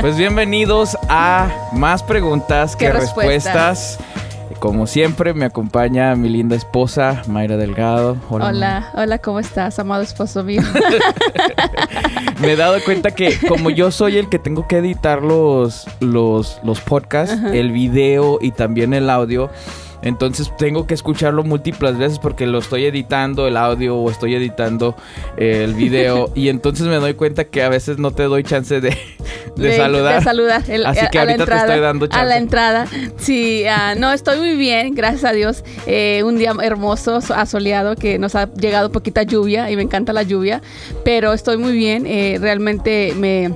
Pues bienvenidos a Más Preguntas que, ¿Qué respuestas? Como siempre, me acompaña mi linda esposa, Mayra Delgado. Hola, hola, ¿cómo estás, amado esposo mío? me he dado cuenta que como yo soy el que tengo que editar los, los, los podcasts, el video y también el audio, entonces tengo que escucharlo múltiples veces porque lo estoy editando el audio o estoy editando eh, el video y entonces me doy cuenta que a veces no te doy chance de, de, saludar. De saludar. Así que ahorita te estoy dando chance. A la entrada. Sí, uh, no, estoy muy bien, gracias a Dios. Eh, un día hermoso, asoleado, que nos ha llegado poquita lluvia y me encanta la lluvia, pero estoy muy bien. Eh, realmente me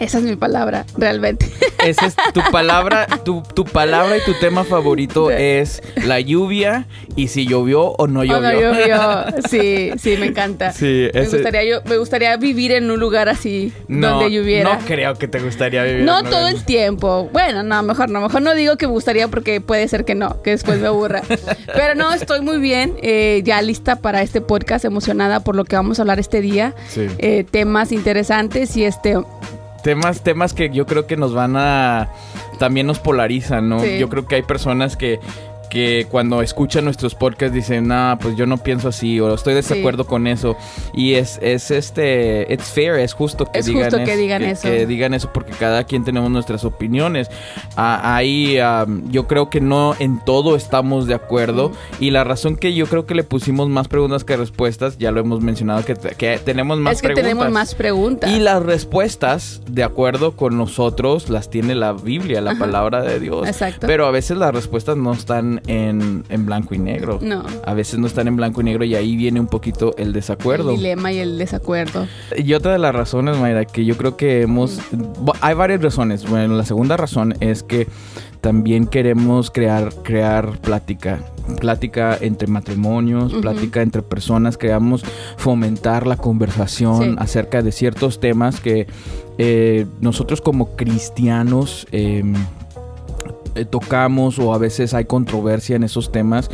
esa es mi palabra, realmente. Esa es tu palabra, tu, tu palabra y tu tema favorito es la lluvia y si llovió o no llovió. O no llovió. Sí, sí, me encanta. Sí, me gustaría yo, me gustaría vivir en un lugar así donde lloviera. No creo que te gustaría vivir. No todo el tiempo. Bueno, no, mejor no, mejor no digo que me gustaría porque puede ser que no, que después me aburra. Pero no, estoy muy bien, eh, ya lista para este podcast, emocionada por lo que vamos a hablar este día. Sí. Eh, temas interesantes y este Temas, temas que yo creo que nos van a... También nos polarizan, ¿no? Sí. Yo creo que hay personas que que cuando escuchan nuestros podcasts dicen, nah, pues yo no pienso así o estoy desacuerdo Sí. con eso. Y es, es este, it's fair, es justo que Es digan justo es- que digan que, eso. que digan eso porque cada quien tenemos nuestras opiniones. Ah, ahí am, yo creo que no en todo estamos de acuerdo y la razón que yo creo que le pusimos más preguntas que respuestas, ya lo hemos mencionado, que, que tenemos más es que preguntas. tenemos más preguntas. Y las respuestas, de acuerdo con nosotros, las tiene la Biblia, la Ajá. palabra de Dios. Exacto. Pero a veces las respuestas no están en, en blanco y negro. No. A veces no están en blanco y negro y ahí viene un poquito el desacuerdo. El dilema y el desacuerdo. Y otra de las razones, Mayra, que yo creo que hemos... Hay varias razones. Bueno, la segunda razón es que también queremos crear, crear plática. Plática entre matrimonios, plática entre personas. Queremos fomentar la conversación Sí. acerca de ciertos temas que eh, nosotros como cristianos... em, eh, tocamos o a veces hay controversia en esos temas.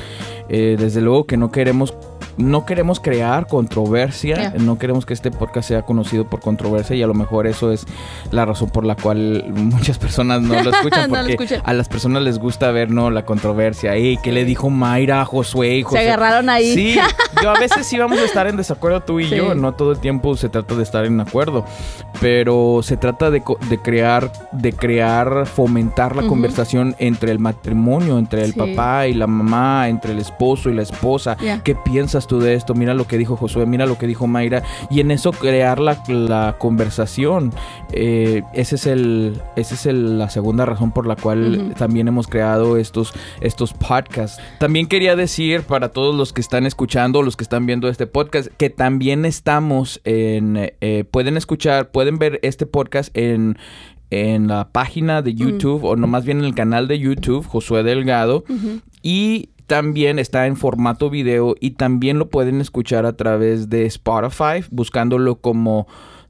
Eh, desde luego que no queremos no queremos crear controversia, Yeah. no queremos que este podcast sea conocido por controversia y a lo mejor eso es la razón por la cual muchas personas no lo escuchan No lo porque escuchan. a las personas les gusta ver no la controversia. Ey, ¿qué le dijo Mayra a Josué? Se agarraron ahí. Sí, yo a veces sí vamos a estar en desacuerdo tú y Sí. yo, no todo el tiempo se trata de estar en acuerdo, pero se trata de, de crear, de crear, fomentar la conversación entre el matrimonio, entre el Sí. papá y la mamá, entre el esposo y la esposa. ¿Qué piensas tú de esto? Mira lo que dijo Josué, mira lo que dijo Mayra, y en eso crear la, la conversación. Eh, ese es el, esa es el- la segunda razón por la cual también hemos creado estos, estos podcasts. También quería decir para todos los que están escuchando, los que están viendo este podcast, que también estamos en, eh, pueden escuchar, pueden ver este podcast en en la página de YouTube o no más bien en el canal de YouTube Josué Delgado y también está en formato video y también lo pueden escuchar a través de Spotify buscándolo como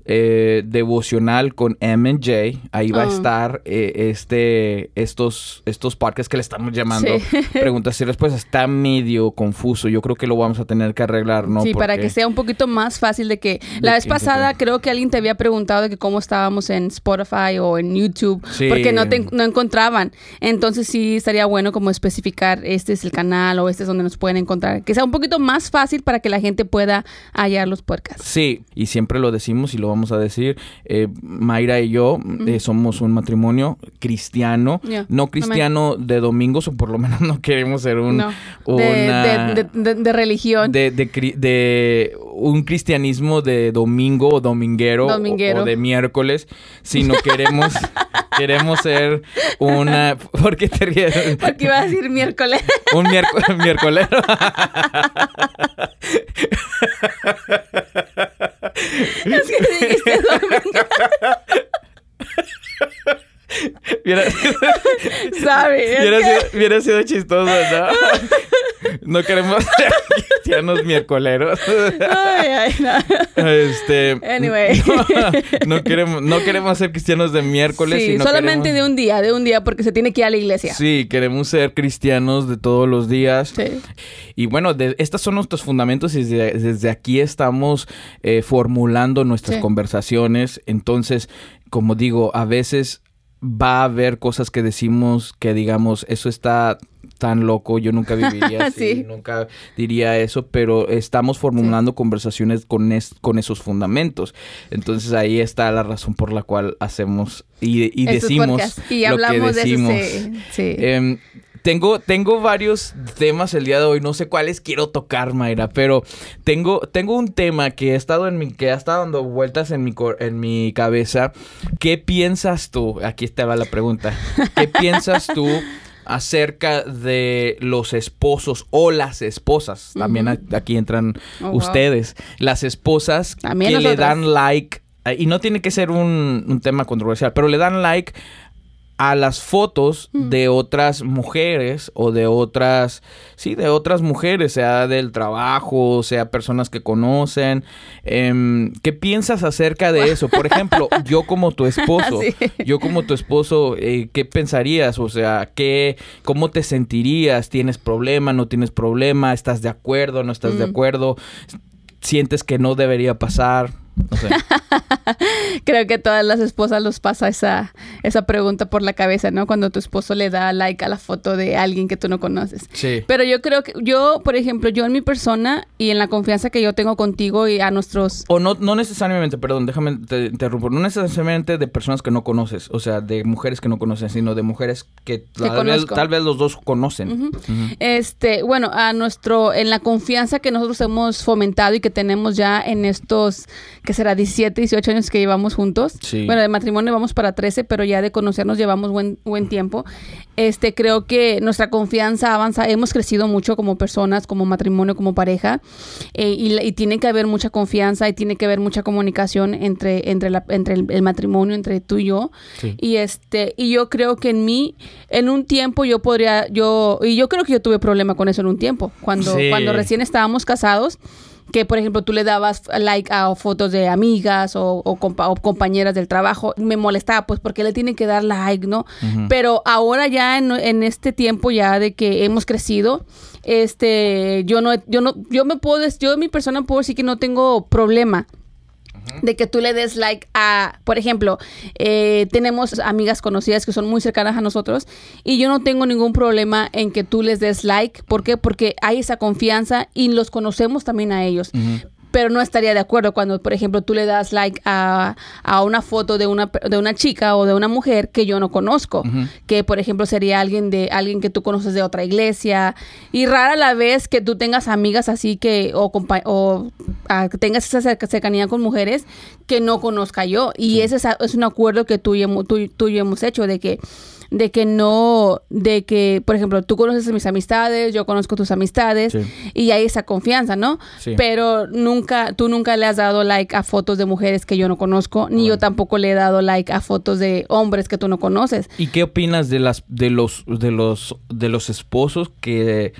eh, devocional con M J. Ahí va a Ah. estar eh, este estos estos podcasts que le estamos llamando Sí. preguntas y respuestas. Está medio confuso. Yo creo que lo vamos a tener que arreglar, ¿no? sí, para que sea un poquito más fácil de que... La vez que pasada creo que alguien te había preguntado de que cómo estábamos en Spotify o en YouTube, Sí. porque no te no encontraban. Entonces sí estaría bueno como especificar este es el canal o este es donde nos pueden encontrar. Que sea un poquito más fácil para que la gente pueda hallar los podcasts. Sí, y siempre lo decimos y lo vamos a decir. eh, Mayra y yo eh, somos un matrimonio cristiano, no cristiano de domingos, o por lo menos no queremos ser un, No, de, una- de- de- de- de religión. de, un cristianismo de domingo o dominguero, o- Dominguero. O, de miércoles, sino queremos queremos ser una ¿por qué te ríes? Porque iba a decir miércoles. un miércoles miércolero. Es que dijiste. Hubiera, sido, hubiera sido chistoso, ¿no? No queremos ser cristianos miércoleros. Ay, ay, no. Este. Anyway. No, no queremos, no queremos ser cristianos de miércoles. Sí, sino solamente queremos- de un día, de un día, porque se tiene que ir a la iglesia. Sí, queremos ser cristianos de todos los días. Sí. Y bueno, de, estos son nuestros fundamentos y desde, desde aquí estamos eh, formulando nuestras Sí. conversaciones. Entonces, como digo, a veces va a haber cosas que decimos que digamos, eso está tan loco, yo nunca viviría así, nunca diría eso, pero estamos formulando conversaciones con, con esos fundamentos. Entonces ahí está la razón por la cual hacemos y, decimos y hablamos lo que decimos. De em, tengo, tengo varios temas el día de hoy. No sé cuáles quiero tocar, Mayra, pero tengo, tengo un tema que ha estado en mi, que ha estado dando vueltas en mi, en mi cabeza. ¿Qué piensas tú? Aquí estaba la pregunta. ¿Qué piensas tú acerca de los esposos o las esposas? También aquí entran oh, ustedes. Las esposas que le dan like. Y no tiene que ser un, un tema controversial, pero le dan like a las fotos mm. de otras mujeres o de otras, sí, de otras mujeres, sea del trabajo, sea personas que conocen. Em, ¿Qué piensas acerca de eso? Por ejemplo, yo como tu esposo, yo como tu esposo, eh, ¿qué pensarías? O sea, ¿qué, ¿cómo te sentirías? ¿Tienes problema? ¿No tienes problema? ¿Estás de acuerdo? ¿No estás de mm. acuerdo? ¿Sientes que no debería pasar? Creo que todas las esposas los pasa esa, esa pregunta por la cabeza, ¿no? Cuando tu esposo le da like a la foto de alguien que tú no conoces. Sí. Pero yo creo que, yo, por ejemplo, yo en mi persona y en la confianza que yo tengo contigo y a nuestros... O no, no necesariamente, perdón, déjame te interrumpo, no necesariamente de personas que no conoces, o sea, de mujeres que no conocen, sino de mujeres que, tal, vez, tal, vez, los dos conocen. Este, bueno, a nuestro, en la confianza que nosotros hemos fomentado y que tenemos ya en estos que será 17, 18 años que llevamos juntos. Bueno, de matrimonio vamos para 13, pero ya de conocernos llevamos buen, buen tiempo. Este, creo que nuestra confianza avanza, hemos crecido mucho como personas, como matrimonio, como pareja, eh, y, tiene que haber mucha confianza y tiene que haber mucha comunicación entre, entre, la, entre el, matrimonio, entre tú y yo. Y este, y yo creo que en mí, en un tiempo yo podría, yo, y yo creo que yo tuve problema con eso en un tiempo, cuando, cuando recién estábamos casados que por ejemplo tú le dabas like a fotos de amigas o, compañeras del trabajo, me molestaba pues porque le tienen que dar like, ¿no? Pero ahora ya en, este tiempo ya de que hemos crecido, este, yo no, yo no, yo me puedo, yo mi persona puedo decir que no tengo problema de que tú le des like a, por ejemplo, eh, tenemos amigas conocidas que son muy cercanas a nosotros y yo no tengo ningún problema en que tú les des like. ¿Por qué? Porque hay esa confianza y los conocemos también a ellos pero no estaría de acuerdo cuando, por ejemplo, tú le das like a, una foto de una, de una chica o de una mujer que yo no conozco, que por ejemplo sería alguien de alguien que tú conoces de otra iglesia y rara la vez que tú tengas amigas así que o, o que tengas esa cercanía con mujeres que no conozca yo y ese es, un acuerdo que tú tú, tú y yo hemos hecho de que de que no, de que, por ejemplo, tú conoces a mis amistades, yo conozco tus amistades y hay esa confianza, ¿no? Pero nunca, tú nunca le has dado like a fotos de mujeres que yo no conozco, ni yo tampoco le he dado like a fotos de hombres que tú no conoces. ¿Y qué opinas de las, de los, de los, de los esposos que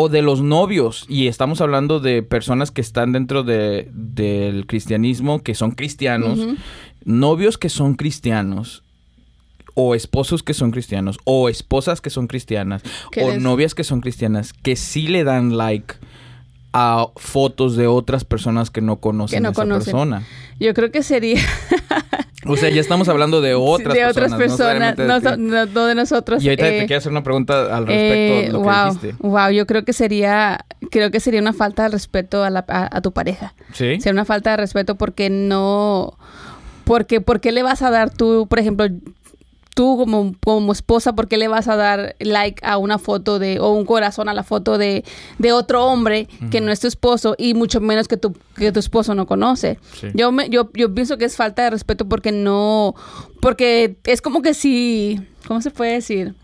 o de los novios, y estamos hablando de personas que están dentro de, del cristianismo, que son cristianos, novios que son cristianos, o esposos que son cristianos, o esposas que son cristianas, o novias que son cristianas, que sí le dan like a fotos de otras personas que no conocen a esa persona. Yo creo que sería... o sea, ya estamos hablando de otras personas. De otras personas, no, de nosotros. Y ahorita te eh, quiero hacer una pregunta al respecto de lo wow, que dijiste. Wow, yo creo que sería, creo que sería una falta de respeto a, la, a, tu pareja. Sí. Sería una falta de respeto porque no... Porque, ¿por qué le vas a dar tú, por ejemplo, tú como, como esposa, ¿por qué le vas a dar like a una foto de, o un corazón a la foto de, de otro hombre que no es tu esposo y mucho menos que tu, que tu esposo no conoce? Yo, me, yo, yo pienso que es falta de respeto porque no, porque es como que si, ¿cómo se puede decir?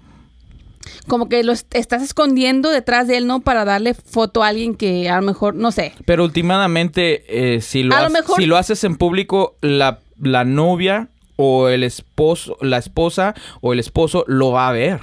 como que lo estás escondiendo detrás de él, ¿no? Para darle foto a alguien que a lo mejor, no sé. Pero últimamente, eh, si, lo si lo haces en público, la, la novia o el esposo, la esposa o el esposo lo va a ver.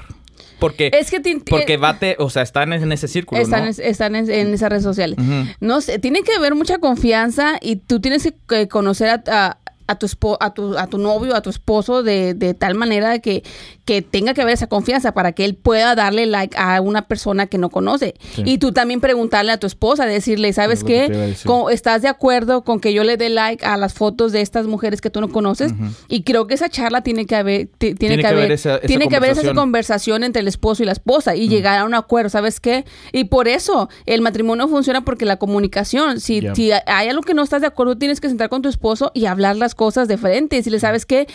Porque, es que porque bate, o sea, están en ese círculo. Están, están en, esas redes sociales. No sé, tiene que haber mucha confianza y tú tienes que conocer a, a tu, espo- a tu, a tu novio, a tu esposo, de, de tal manera que, que tenga que haber esa confianza para que él pueda darle like a una persona que no conoce. Sí. Y tú también preguntarle a tu esposa, decirle, ¿sabes que a qué? ¿Estás de acuerdo con que yo le dé like a las fotos de estas mujeres que tú no conoces? Y creo que esa charla tiene que haber, ti- tiene, que haber, esa- esa tiene que haber esa conversación. entre el esposo y la esposa y llegar a un acuerdo, ¿sabes qué? Y por eso el matrimonio funciona porque la comunicación, si, si hay algo que no estás de acuerdo, tienes que sentar con tu esposo y hablar las cosas de frente. Y si le sabes que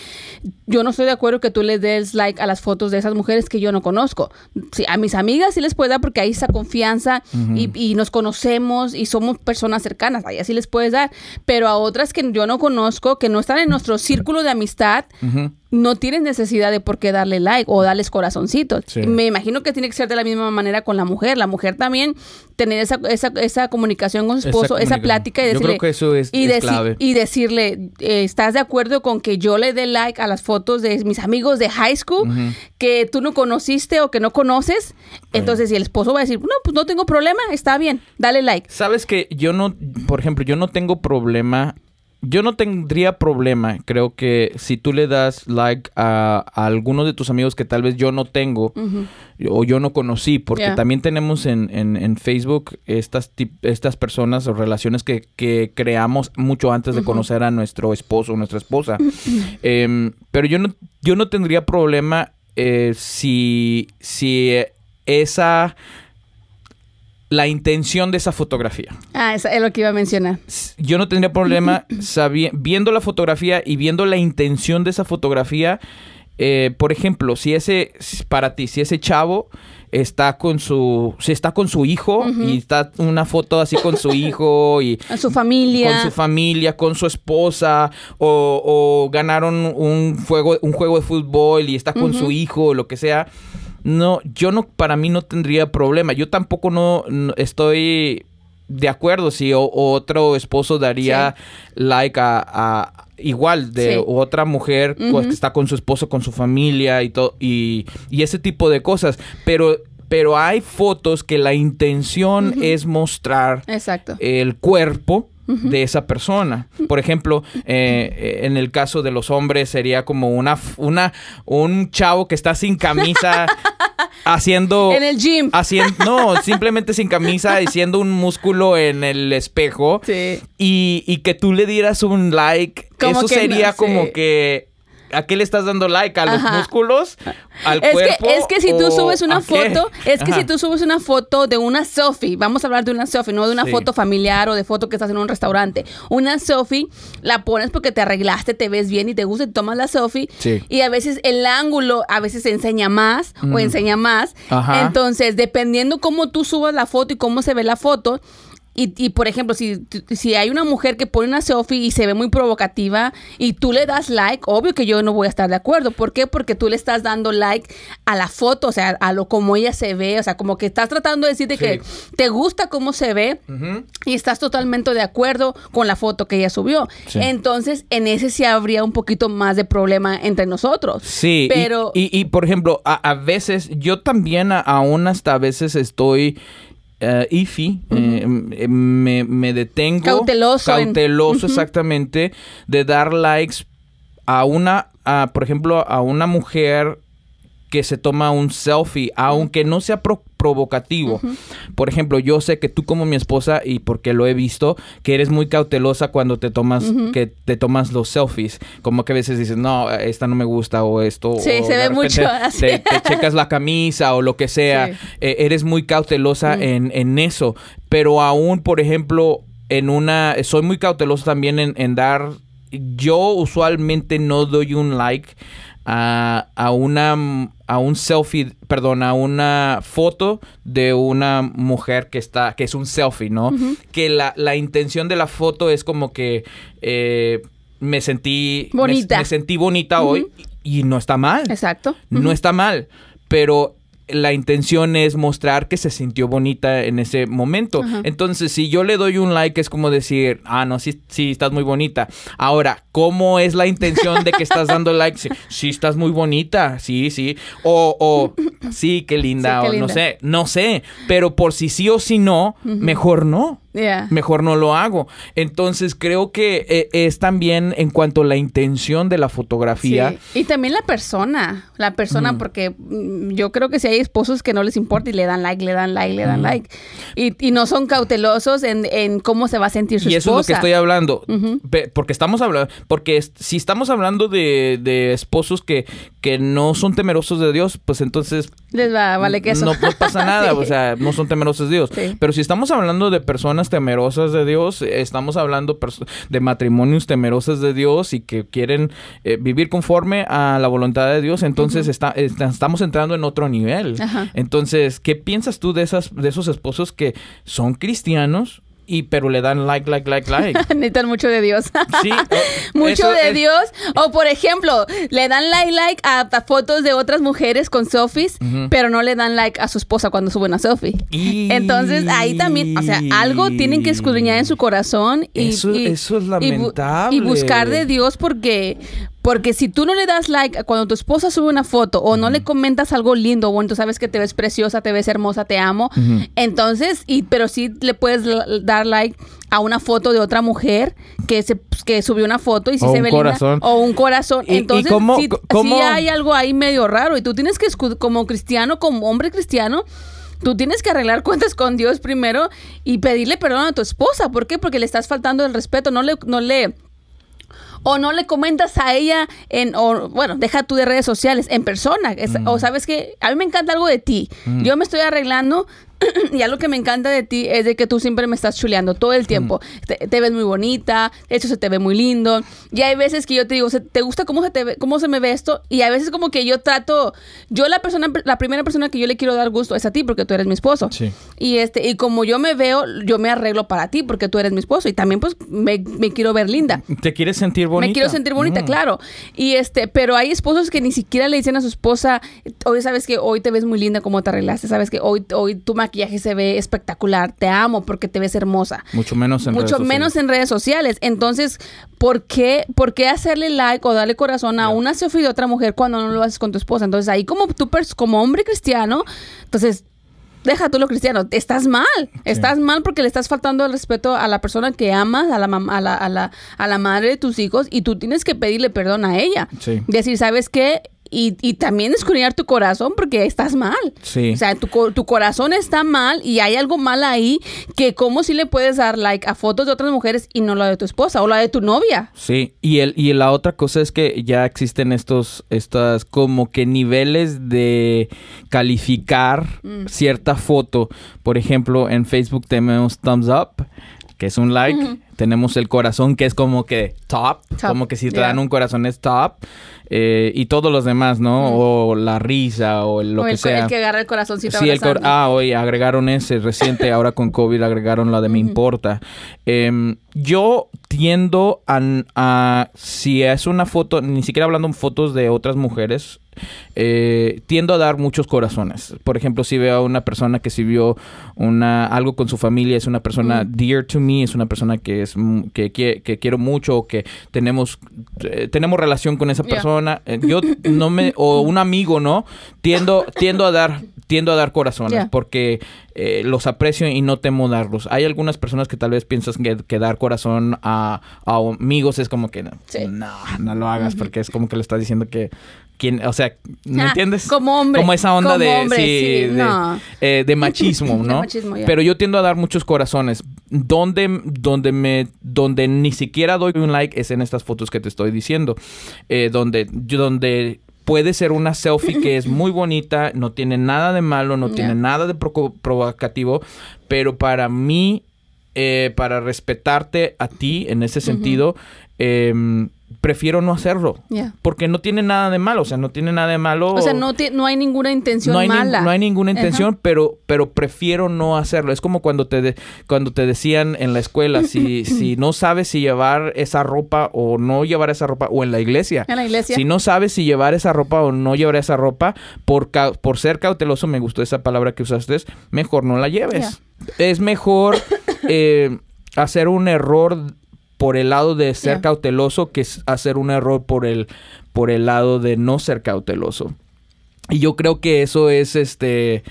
yo no estoy de acuerdo que tú le des like a las fotos de esas mujeres que yo no conozco. Sí, a mis amigas sí les puedo dar porque hay esa confianza y, y nos conocemos y somos personas cercanas, ahí así les puedes dar. Pero a otras que yo no conozco, que no están en nuestro círculo de amistad. No tienes necesidad de por qué darle like o darles corazoncitos. Sí. Me imagino que tiene que ser de la misma manera con la mujer. La mujer también tener esa, esa, esa comunicación con su esposo, esa, plática y Yo decirle... creo que eso es- y es clave. Y decirle, eh, ¿estás de acuerdo con que yo le dé like a las fotos de mis amigos de high school que tú no conociste o que no conoces? Entonces, si el esposo va a decir, no, pues no tengo problema, está bien, dale like. Sabes que yo no, por ejemplo, yo no tengo problema. Yo no tendría problema, creo que si tú le das like a, a algunos de tus amigos que tal vez yo no tengo o yo no conocí, porque Yeah. también tenemos en, en- en Facebook estas, estas personas o relaciones que, que creamos mucho antes de conocer a nuestro esposo o nuestra esposa. Em, pero yo no, yo no tendría problema eh, si, si esa la intención de esa fotografía. Ah, eso es lo que iba a mencionar. Yo no tendría problema viendo la fotografía y viendo la intención de esa fotografía. Eh, por ejemplo, si ese, para ti, si ese chavo está con su, si está con su hijo y está una foto así con su hijo y A su familia. con su familia, con su esposa, o, o ganaron un juego, un juego de fútbol y está con su hijo o lo que sea. No, yo no, para mí no tendría problema. Yo tampoco no, no estoy de acuerdo si otro esposo daría like a, a- igual de Sí. otra mujer pues, que está con su esposo, con su familia y todo y, y ese tipo de cosas. Pero pero hay fotos que la intención es mostrar Exacto. el cuerpo de esa persona. Por ejemplo, eh, en el caso de los hombres sería como una, una un chavo que está sin camisa haciendo En el gym. haciendo no, simplemente sin camisa haciendo un músculo en el espejo Sí. y, y que tú le dieras un like, Como eso sería no, como sí. que ¿A qué le estás dando like? ¿A los Ajá. músculos? ¿Al Es cuerpo? que, es que si tú ¿O subes una qué? foto, es que Ajá. si tú subes una foto de una selfie, vamos a hablar de una selfie, no de una Sí. foto familiar o de foto que estás en un restaurante. Una selfie la pones porque te arreglaste, te ves bien y te gusta y tomas la selfie. Sí. Y a veces el ángulo a veces enseña más o enseña más. Ajá. Entonces, dependiendo cómo tú subas la foto y cómo se ve la foto, y, y, por ejemplo, si, si hay una mujer que pone una selfie y se ve muy provocativa y tú le das like, obvio que yo no voy a estar de acuerdo. ¿Por qué? Porque tú le estás dando like a la foto, o sea, a lo como ella se ve, o sea, como que estás tratando de decirte Sí. que te gusta cómo se ve y estás totalmente de acuerdo con la foto que ella subió. Sí. Entonces, en ese sí habría un poquito más de problema entre nosotros. Sí, y- pero y, y, por ejemplo, a, a veces, yo también a- aún hasta a veces estoy eh, iffy, eh, m- me, me detengo. Cauteloso en- Cauteloso, exactamente, de dar likes a una, a, por ejemplo, a una mujer que se toma un selfie, aunque no sea pro- provocativo. Por ejemplo, yo sé que tú como mi esposa, y porque lo he visto, que eres muy cautelosa cuando te tomas, que te tomas los selfies. Como que a veces dices, no, esta no me gusta, o esto. Sí, o se ve mucho así. Te, te checas la camisa o lo que sea. Sí. Eh, eres muy cautelosa en, en eso. Pero aún, por ejemplo, en una. Soy muy cauteloso también en, en dar. Yo usualmente no doy un like a, a una a un selfie, perdón, a una foto de una mujer que está, que es un selfie, ¿no? Que la, la intención de la foto es como que eh, me sentí Bonita. Me, sentí bonita hoy y no está mal. Exacto. No está mal, pero la intención es mostrar que se sintió bonita en ese momento. Entonces, si yo le doy un like, es como decir, ah, no, sí, sí, estás muy bonita. Ahora, ¿cómo es la intención de que estás dando like? Sí, sí, estás muy bonita, sí, sí. O, o sí, qué linda, Sí, qué o no sé, no sé. Pero por si sí o si no, mejor no. Yeah. mejor no lo hago. Entonces creo que eh, es también en cuanto a la intención de la fotografía. Sí. Y también la persona, la persona, porque mm, yo creo que si hay esposos que no les importa y le dan like, le dan like, le dan like. Y, y no son cautelosos en, en cómo se va a sentir su Y eso es lo que estoy hablando. Porque estamos hablando, porque si estamos hablando de, de esposos que, que no son temerosos de Dios, pues entonces Les va, vale que eso. no, no pasa nada, Sí. o sea, no son temerosos de Dios. Sí. Pero si estamos hablando de personas temerosas de Dios, estamos hablando de matrimonios temerosos de Dios y que quieren eh, vivir conforme a la voluntad de Dios, entonces está, está- estamos entrando en otro nivel. Ajá. Entonces, ¿qué piensas tú de esas de esos esposos que son cristianos y pero le dan like, like, like, like? Necesitan mucho de Dios. Sí, o- mucho de es- Dios. O por ejemplo, le dan like like a, a fotos de otras mujeres con selfies, pero no le dan like a su esposa cuando sube una selfie. Y- Entonces ahí también, o sea, algo tienen que escudriñar en su corazón y, Eso- y- eso es y bu- lamentable. Y, buscar de Dios porque porque si tú no le das like cuando tu esposa sube una foto o no le comentas algo lindo, bueno, tú sabes que te ves preciosa, te ves hermosa, te amo, entonces y pero sí le puedes dar like a una foto de otra mujer que se que subió una foto y si O se ve linda, corazón. o un corazón, ¿Y- y entonces cómo- sí, cómo- sí hay algo ahí medio raro y tú tienes que como cristiano, como hombre cristiano Tú tienes que arreglar cuentas con Dios primero y pedirle perdón a tu esposa. ¿Por qué? Porque le estás faltando el respeto. No le, no le, o no le comentas a ella en, o bueno, deja tú de redes sociales, en persona. Es- O sabes que a mí me encanta algo de ti. Yo me estoy arreglando y algo que me encanta de ti es de que tú siempre me estás chuleando todo el tiempo. Te, te ves muy bonita, de hecho se te ve muy lindo. Y hay veces que yo te digo, "Se- ¿te gusta cómo se, te ve, cómo se me ve esto? Y a veces como que yo trato, yo la persona, la primera persona que yo le quiero dar gusto es a ti porque tú eres mi esposo. Sí. Y este, y como yo me veo, yo me arreglo para ti porque tú eres mi esposo. Y también pues me, me quiero ver linda. ¿Te quieres sentir bonita? Me quiero sentir bonita, Mm. claro. Y este, pero hay esposos que ni siquiera le dicen a su esposa, hoy sabes que hoy te ves muy linda como te arreglaste, sabes que hoy, hoy tu maquillaje se ve espectacular, te amo porque te ves hermosa. Mucho menos en redes Mucho sociales. menos en redes sociales. Entonces, ¿por qué, ¿por qué hacerle like o darle corazón a una selfie de otra mujer cuando no lo haces con tu esposa? Entonces, ahí como tú, pers- como hombre cristiano, entonces, deja tú lo cristiano, estás mal. Estás mal porque le estás faltando el respeto a la persona que amas, a la, a la, a la, a la madre de tus hijos, y tú tienes que pedirle perdón a ella. Sí. Decir, ¿sabes qué? Y, y también escudriñar tu corazón porque estás mal. Sí. O sea, tu, tu corazón está mal y hay algo mal ahí que como si le puedes dar like a fotos de otras mujeres y no la de tu esposa o la de tu novia. Sí, y el y la otra cosa es que ya existen estos estas como que niveles de calificar Mm. cierta foto. Por ejemplo, en Facebook tenemos thumbs up, que es un like, tenemos el corazón que es como que top, Top, como que si te yeah. dan un corazón es top. eh, y todos los demás, ¿no? O la risa o lo o que el, sea. el que agarra el corazoncito. Sí, el cor- ah, hoy agregaron ese reciente, ahora con COVID agregaron la de me importa. Em, yo tiendo a, a- si es una foto, ni siquiera hablando de fotos de otras mujeres, eh, tiendo a dar muchos corazones. Por ejemplo, si veo a una persona que si vio una, algo con su familia, es una persona dear to me, es una persona que es mm, que, que quiero mucho, o que tenemos, eh, tenemos relación con esa persona. eh, yo no me, o un amigo, ¿no? Tiendo, tiendo a dar, tiendo a dar corazones Yeah. porque eh, los aprecio y no temo darlos. Hay algunas personas que tal vez piensas que, que dar corazón a, a amigos es como que no, Sí. no, no lo hagas porque es como que le estás diciendo que quién, o sea, ¿me Ah, entiendes? como hombre, Como esa onda como de, hombre, sí, sí, de, no. eh, de machismo, De ¿no? machismo. Pero yo tiendo a dar muchos corazones. Donde, donde me, donde ni siquiera doy un like es en estas fotos que te estoy diciendo. Eh, donde, yo- donde puede ser una selfie que es muy bonita, no tiene nada de malo, no tiene nada de provocativo, pero para mí, eh, para respetarte a ti en ese sentido, em, prefiero no hacerlo. Yeah. Porque no tiene nada de malo, o sea, no tiene nada de malo. O sea, no, no hay ninguna intención no hay, mala. no hay ninguna Ajá. intención, pero, pero prefiero no hacerlo. Es como cuando te, de- cuando te decían en la escuela, si, si no sabes si llevar esa ropa o no llevar esa ropa, o en la iglesia. En la iglesia. Si no sabes si llevar esa ropa o no llevar esa ropa, por, por ser cauteloso, me gustó esa palabra que usaste, mejor no la lleves. Es mejor eh, hacer un error por el lado de ser cauteloso que s- hacer un error por el, por el lado de no ser cauteloso. Y yo creo que eso es este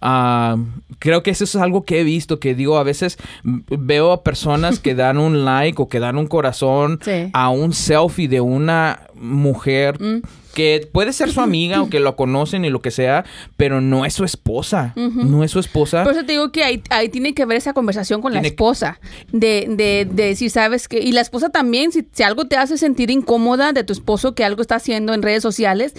ah, creo que eso es algo que he visto, que digo, a veces veo a personas que dan un like o que dan un corazón Sí. a un selfie de una mujer Mm. Que puede ser su amiga o que lo conocen y lo que sea, pero no es su esposa. No es su esposa. Por eso te digo que ahí, ahí tiene que haber esa conversación con la Tiene esposa. De, de, de decir, sabes que. Y la esposa también, si, si algo te hace sentir incómoda de tu esposo que algo está haciendo en redes sociales.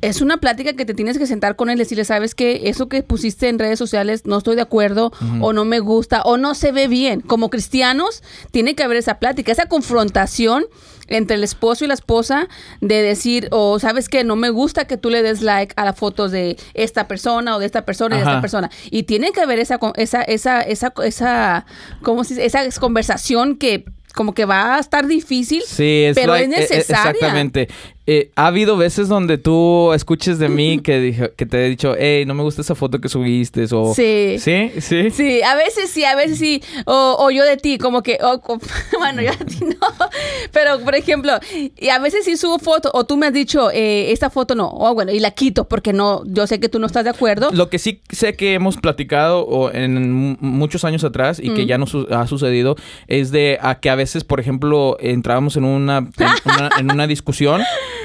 Es una plática que te tienes que sentar con él y decirle, sabes que eso que pusiste en redes sociales no estoy de acuerdo o no me gusta o no se ve bien. Como cristianos, tiene que haber esa plática, esa confrontación entre el esposo y la esposa de decir, o sabes que no me gusta que tú le des like a las fotos de esta persona o de esta persona y de esta persona. Y tiene que haber esa, esa, esa, esa, esa, ¿cómo se dice? Esa conversación que como que va a estar difícil, Sí, es pero like- es eh, eh, necesaria. Exactamente. Eh, ha habido veces donde tú escuches de mí que, dije- que te he dicho, hey, no me gusta esa foto que subiste. O, Sí. ¿Sí? ¿Sí? Sí, a veces sí, a veces sí. O, o yo de ti, como que, o- o- bueno, yo de ti no. Pero, por ejemplo, y a veces sí subo fotos, o tú me has dicho, eh, esta foto no, o bueno, y la quito porque no, yo sé que tú no estás de acuerdo. Lo que sí sé que hemos platicado o en muchos años atrás y Mm. que ya nos su- ha sucedido es de a que a veces, por ejemplo, entrábamos en una, en una, en una discusión,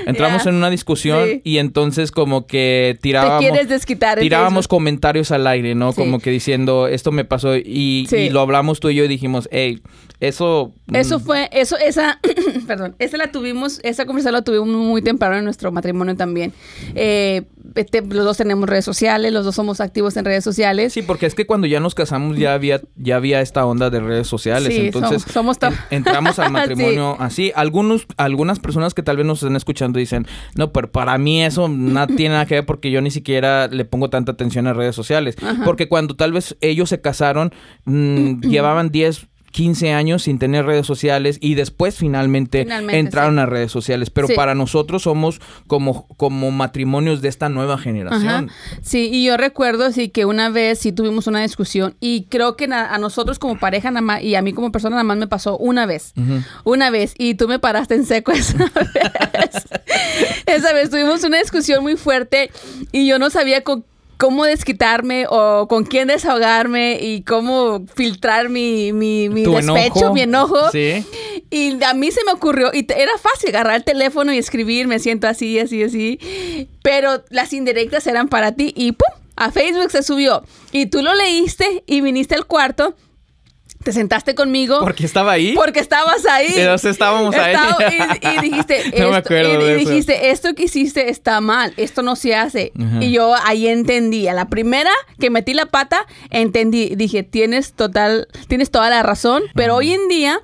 entramos en una discusión Sí. y entonces como que tirábamos... Te quieres desquitar. en Tirábamos comentarios al aire, ¿no? Sí. Como que diciendo, esto me pasó y, Sí. y lo hablamos tú y yo y dijimos, hey, eso... Eso mm, fue, eso, esa, perdón, esa la tuvimos, esa conversación la tuvimos muy temprano en nuestro matrimonio también. Eh, este, los dos tenemos redes sociales, los dos somos activos en redes sociales. Sí, porque es que cuando ya nos casamos ya había, ya había esta onda de redes sociales. Sí, entonces som- somos en- entramos al matrimonio así. Algunos, algunas personas que tal vez nos estén escuchando dicen, no, pero para mí eso no tiene nada que ver porque yo ni siquiera le pongo tanta atención a redes sociales. Ajá. Porque cuando tal vez ellos se casaron, mm, llevaban 10 15 años sin tener redes sociales y después finalmente, Finalmente, entraron sí. a redes sociales. Pero Sí. para nosotros somos como, como matrimonios de esta nueva generación. Ajá. Sí, y yo recuerdo sí que una vez sí tuvimos una discusión y creo que a nosotros como pareja nada más y a mí como persona nada más me pasó una vez. Una vez y tú me paraste en seco esa vez. esa vez tuvimos una discusión muy fuerte y yo no sabía con cómo desquitarme o con quién desahogarme y cómo filtrar mi, mi, mi despecho, enojo. mi enojo. Sí. Y a mí se me ocurrió, y era fácil agarrar el teléfono y escribir, me siento así, así, así. Pero las indirectas eran para ti y ¡pum! A Facebook se subió. Y tú lo leíste y viniste al cuarto, te sentaste conmigo. Porque estaba ahí. Porque estabas ahí. Entonces estábamos ahí. Y, y dijiste, No me esto, acuerdo y- y de eso. dijiste, esto que hiciste está mal, esto no se hace. Y yo ahí entendí. A la primera que metí la pata, entendí. Dije, tienes total, tienes toda la razón. Pero hoy en día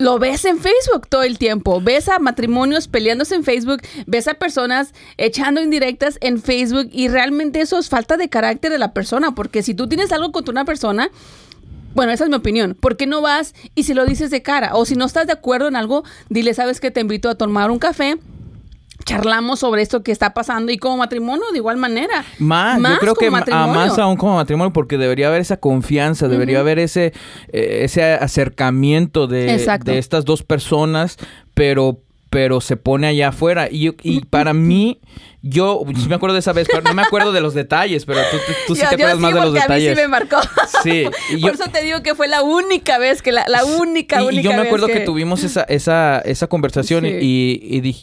lo ves en Facebook todo el tiempo. Ves a matrimonios peleándose en Facebook, ves a personas echando indirectas en Facebook y realmente eso es falta de carácter de la persona, porque si tú tienes algo contra una persona, bueno, esa es mi opinión, ¿por qué no vas y si lo dices de cara? O si no estás de acuerdo en algo, dile, sabes que te invito a tomar un café. Charlamos sobre esto que está pasando y como matrimonio de igual manera. Más, yo creo como que ma- a matrimonio. más aún como matrimonio, porque debería haber esa confianza, debería haber ese, eh, ese acercamiento de estas dos personas, pero, pero se pone allá afuera. Y, yo- y para mí, yo sí me acuerdo de esa vez, pero no me acuerdo de los detalles, pero tú, tú- tú sí Yo- te yo acuerdas más de los detalles. A mí sí me marcó. Sí, y Por yo- eso te digo que fue la única vez que la, la única, y, y única yo me vez acuerdo que, tuvimos esa, esa, esa conversación y- Sí.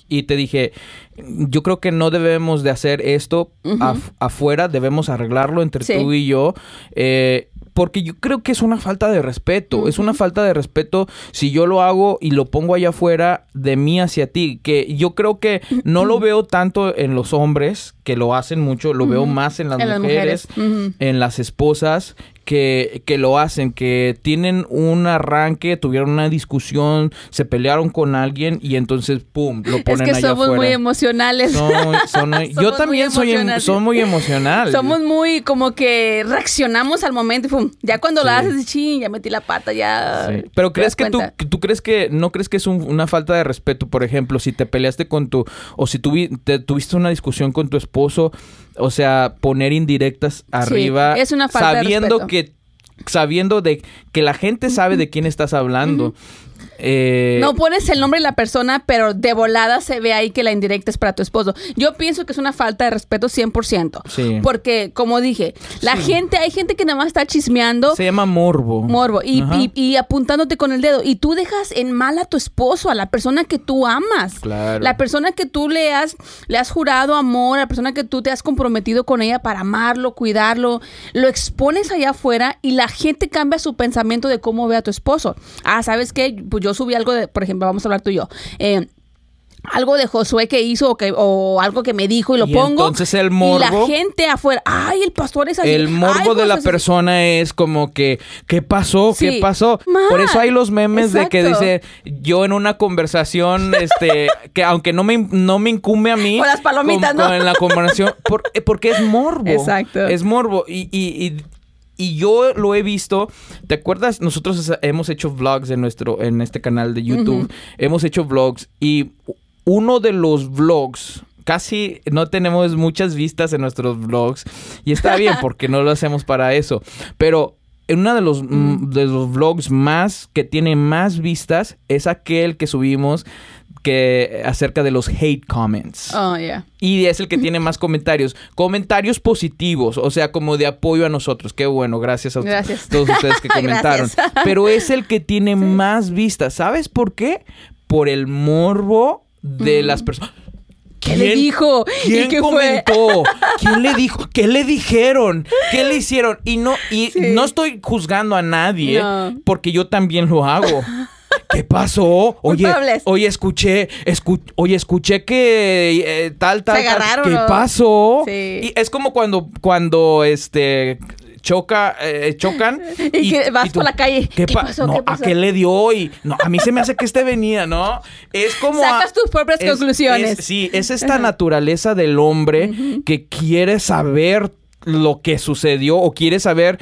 y, y te dije, yo creo que no debemos de hacer esto af- afuera, debemos arreglarlo entre tú y yo. eh, porque yo creo que es una falta de respeto. Es una falta de respeto si yo lo hago y lo pongo allá afuera de mí hacia ti. Que yo creo que no lo veo tanto en los hombres, que lo hacen mucho, lo veo más en las En las mujeres, en las esposas que, que lo hacen, que tienen un arranque, tuvieron una discusión, se pelearon con alguien y entonces, ¡pum!, lo Es ponen que allá somos afuera. muy emocionales. Son- son- yo muy también soy, em- soy muy emocional. Somos muy como que reaccionamos al momento y pum, ya cuando Sí. la haces, ching, ya metí la pata, ya. Sí. Pero crees que tú, que crees que no crees que es un- una falta de respeto, por ejemplo, si te peleaste con tu o si tuvi- te- tuviste una discusión con tu esposo, o sea, poner indirectas arriba, es una falta de sabiendo respeto. Sabiendo de que la gente sabe de quién estás hablando. Eh, No pones el nombre de la persona, pero de volada se ve ahí que la indirecta es para tu esposo. Yo pienso que es una falta de respeto 100%. Sí. Porque, como dije, la gente, hay gente que nada más está chismeando. se llama morbo. Morbo y, Ajá. y- y apuntándote con el dedo. Y tú dejas en mal a tu esposo, a la persona que tú amas. Claro. La persona que tú le has, le has jurado amor, la persona que tú te has comprometido con ella para amarlo, cuidarlo. Lo expones allá afuera y la gente cambia su pensamiento de cómo ve a tu esposo. Ah, ¿sabes qué? Pues yo subí algo de, por ejemplo, vamos a hablar tú y yo. Eh, algo de Josué que hizo o, que, o algo que me dijo y lo Y pongo. entonces el Y la morbo- gente afuera, ay, el pastor es así. El morbo ay, de la José es así". persona es como que, ¿qué pasó? ¿Qué pasó? Por eso hay los memes de que dice, yo en una conversación, este, que aunque no me, no me incumbe a mí. Con las palomitas, con- ¿no? con la conversación, por- eh, porque es morbo. Exacto. Es morbo. Y, y, y, yo lo he visto. ¿Te acuerdas? Nosotros hemos hecho vlogs en nuestro, en este canal de YouTube. Hemos hecho vlogs y uno de los vlogs. Casi no tenemos muchas vistas en nuestros vlogs. Y está bien porque no lo hacemos para eso. Pero en uno de los, mm, de los vlogs más que tiene más vistas es aquel que subimos que acerca de los hate comments. Oh, yeah. Y es el que tiene más comentarios. Comentarios positivos, o sea, como de apoyo a nosotros. Qué bueno, gracias a Gracias. todos ustedes que comentaron. Pero es el que tiene más vistas. ¿Sabes por qué? Por el morbo de las personas. ¿Qué le dijo? ¿Y ¿Quién fue? comentó? ¿Quién le dijo? ¿Qué le dijeron? ¿Qué le hicieron? Y no, y Sí. no estoy juzgando a nadie, No. porque yo también lo hago. ¿Qué pasó? Oye, Culpables. oye, escuché, escu- oye, escuché que eh, tal, tal, Se tal. ¿Qué pasó? Sí. Y es como cuando, cuando, este, choca, eh, chocan. Y que vas por la calle. ¿Qué, ¿Qué pa- pasó? No, ¿Qué ¿a pasó? qué le dio? Y no, a mí se me hace que este venía, ¿no? Es como a- Sacas tus propias es- conclusiones. es- sí, es esta naturaleza del hombre que quiere saber lo que sucedió o quiere saber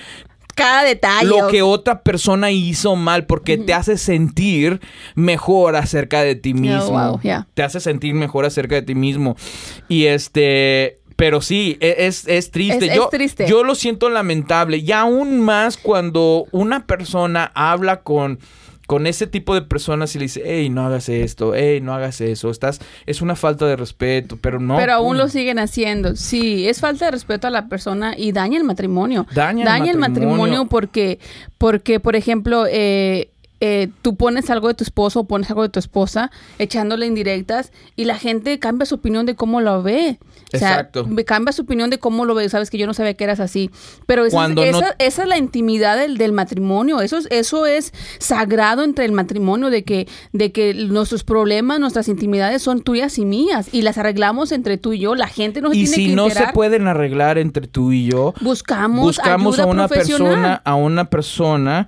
Cada detalle. lo que otra persona hizo mal porque te hace sentir mejor acerca de ti mismo. wow, yeah. Te hace sentir mejor acerca de ti mismo. Y este, pero sí, e- es, es triste. Es- es yo, triste. yo lo siento lamentable. Y aún más cuando una persona habla con con ese tipo de personas y le dice, hey, no hagas esto, hey, no hagas eso, estás, es una falta de respeto, pero no. Pero aún pum. lo siguen haciendo. Sí, es falta de respeto a la persona y daña el matrimonio. Daña el el matrimonio. matrimonio porque, porque por ejemplo, eh, eh, tú pones algo de tu esposo o pones algo de tu esposa echándole indirectas y la gente cambia su opinión de cómo lo ve. O sea, Exacto. cambia su opinión de cómo lo ve. Sabes que yo no sabía que eras así. Pero esa, Cuando es, no- esa, esa es la intimidad del, del matrimonio. Eso es, eso es sagrado entre el matrimonio, de que, de que nuestros problemas, nuestras intimidades son tuyas y mías. Y las arreglamos entre tú y yo. La gente no se Y tiene si que no enterar. se pueden arreglar entre tú y yo, Buscamos, buscamos ayuda a una persona, a una persona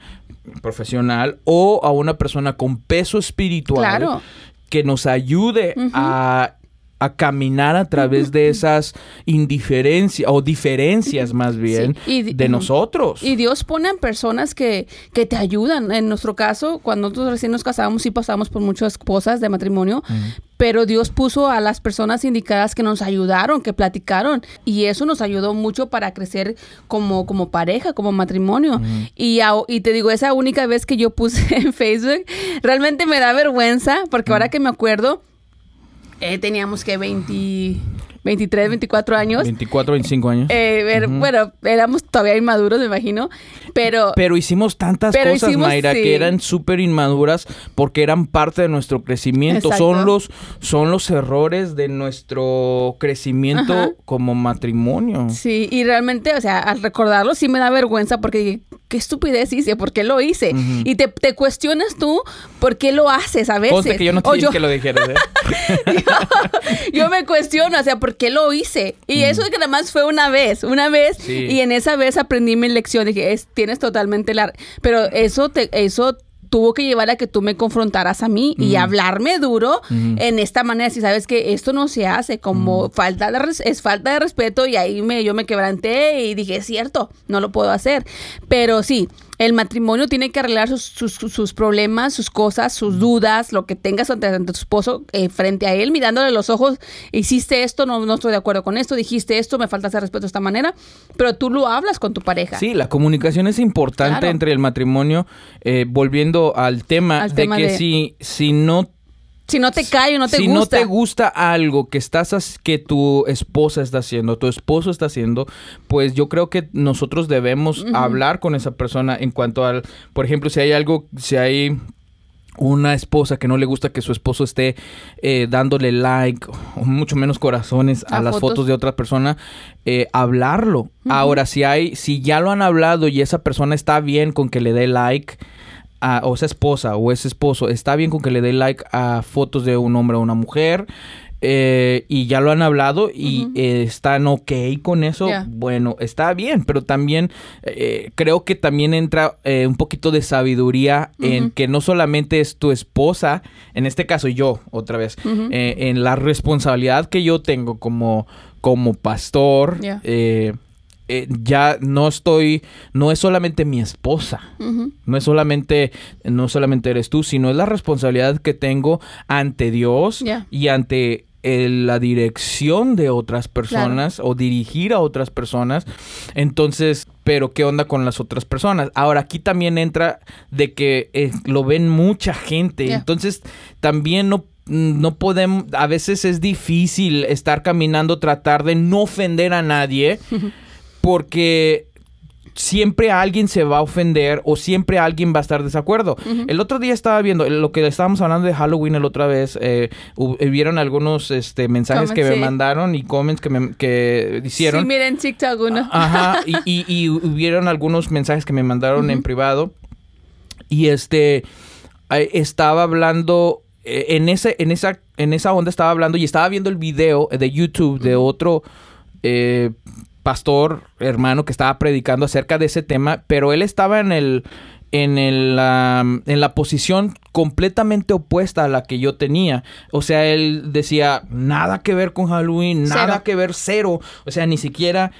profesional o a una persona con peso espiritual Claro. que nos ayude a, a caminar a través de esas indiferencias o diferencias más bien Y de nosotros. Y Dios pone a personas que, que te ayudan. En nuestro caso, cuando nosotros recién nos casamos, sí pasamos por muchas cosas de matrimonio, pero Dios puso a las personas indicadas que nos ayudaron, que platicaron, y eso nos ayudó mucho para crecer como, como pareja, como matrimonio. y, a- y te digo, esa única vez que yo puse en Facebook, realmente me da vergüenza, porque ahora que me acuerdo, eh, teníamos que 20, 23, 24 años. 24, 25 años. Eh, ver- Bueno, éramos todavía inmaduros, me imagino, pero... Pero hicimos tantas Pero cosas, hicimos, Mayra, sí. que eran súper inmaduras porque eran parte de nuestro crecimiento. Exacto. Son los, son los errores de nuestro crecimiento Ajá. como matrimonio. Sí, y realmente, o sea, al recordarlo sí me da vergüenza porque dije, qué estupidez hice, ¿por qué lo hice? Y te, te cuestionas tú por qué lo haces a veces. Conste que yo no te dije yo, que lo dijeras, ¿eh? yo me cuestiono, o sea, ¿por qué lo hice? Y eso es que nada más fue una vez, una vez, Sí. y en esa vez aprendí mi lección, dije, es, tienes totalmente la... Pero eso, te, eso tuvo que llevar a que tú me confrontaras a mí y hablarme duro en esta manera, si sabes que esto no se hace, como falta de res- es falta de respeto y ahí me, yo me quebranté y dije, es cierto, no lo puedo hacer. Pero sí, el matrimonio tiene que arreglar sus, sus, sus problemas, sus cosas, sus dudas, lo que tengas ante, ante tu esposo eh, frente a él, mirándole los ojos, hiciste esto, no, no estoy de acuerdo con esto, dijiste esto, me falta hacer respeto de esta manera, pero tú lo hablas con tu pareja. Sí, la comunicación es importante Claro. entre el matrimonio. Eh, volviendo al tema Al de tema que de- si, si no Si no te cae o no te si gusta. no te gusta algo que estás que tu esposa está haciendo, tu esposo está haciendo, pues yo creo que nosotros debemos hablar con esa persona en cuanto al, por ejemplo, si hay algo, si hay una esposa que no le gusta que su esposo esté eh, dándole like o mucho menos corazones a, A las fotos. fotos de otra persona, eh, hablarlo. Ahora, si hay, si ya lo han hablado y esa persona está bien con que le dé like, a- o esa esposa o ese esposo está bien con que le dé like a fotos de un hombre o una mujer eh, y ya lo han hablado y eh, están ok con eso, bueno, está bien, pero también eh, creo que también entra un poquito de sabiduría en que no solamente es tu esposa, en este caso yo, otra vez, en la responsabilidad que yo tengo como, como pastor, Ya. Eh, ya no estoy, no es solamente mi esposa, no es solamente, no solamente eres tú, sino es la responsabilidad que tengo ante Dios y ante eh, la dirección de otras personas o dirigir a otras personas. Entonces, pero ¿qué onda con las otras personas? Ahora, aquí también entra de que eh, lo ven mucha gente. Entonces, también no no podemos, a veces es difícil estar caminando, tratar de no ofender a nadie, porque siempre alguien se va a ofender o siempre alguien va a estar desacuerdo. El otro día estaba viendo lo que estábamos hablando de Halloween la otra vez, eh, hu- vieron algunos este, mensajes que Comments, me sí. mandaron y comments que me que hicieron. Sí, miren TikTok uno. Ajá, y, y, y hubieron algunos mensajes que me mandaron en privado. Y este eh, estaba hablando eh, en ese, en esa, en esa onda estaba hablando y estaba viendo el video de YouTube de otro eh, pastor hermano que estaba predicando acerca de ese tema, pero él estaba en el en el en la posición completamente opuesta a la que yo tenía. O sea, él decía nada que ver con Halloween, nada Cero. que ver cero, o sea, ni siquiera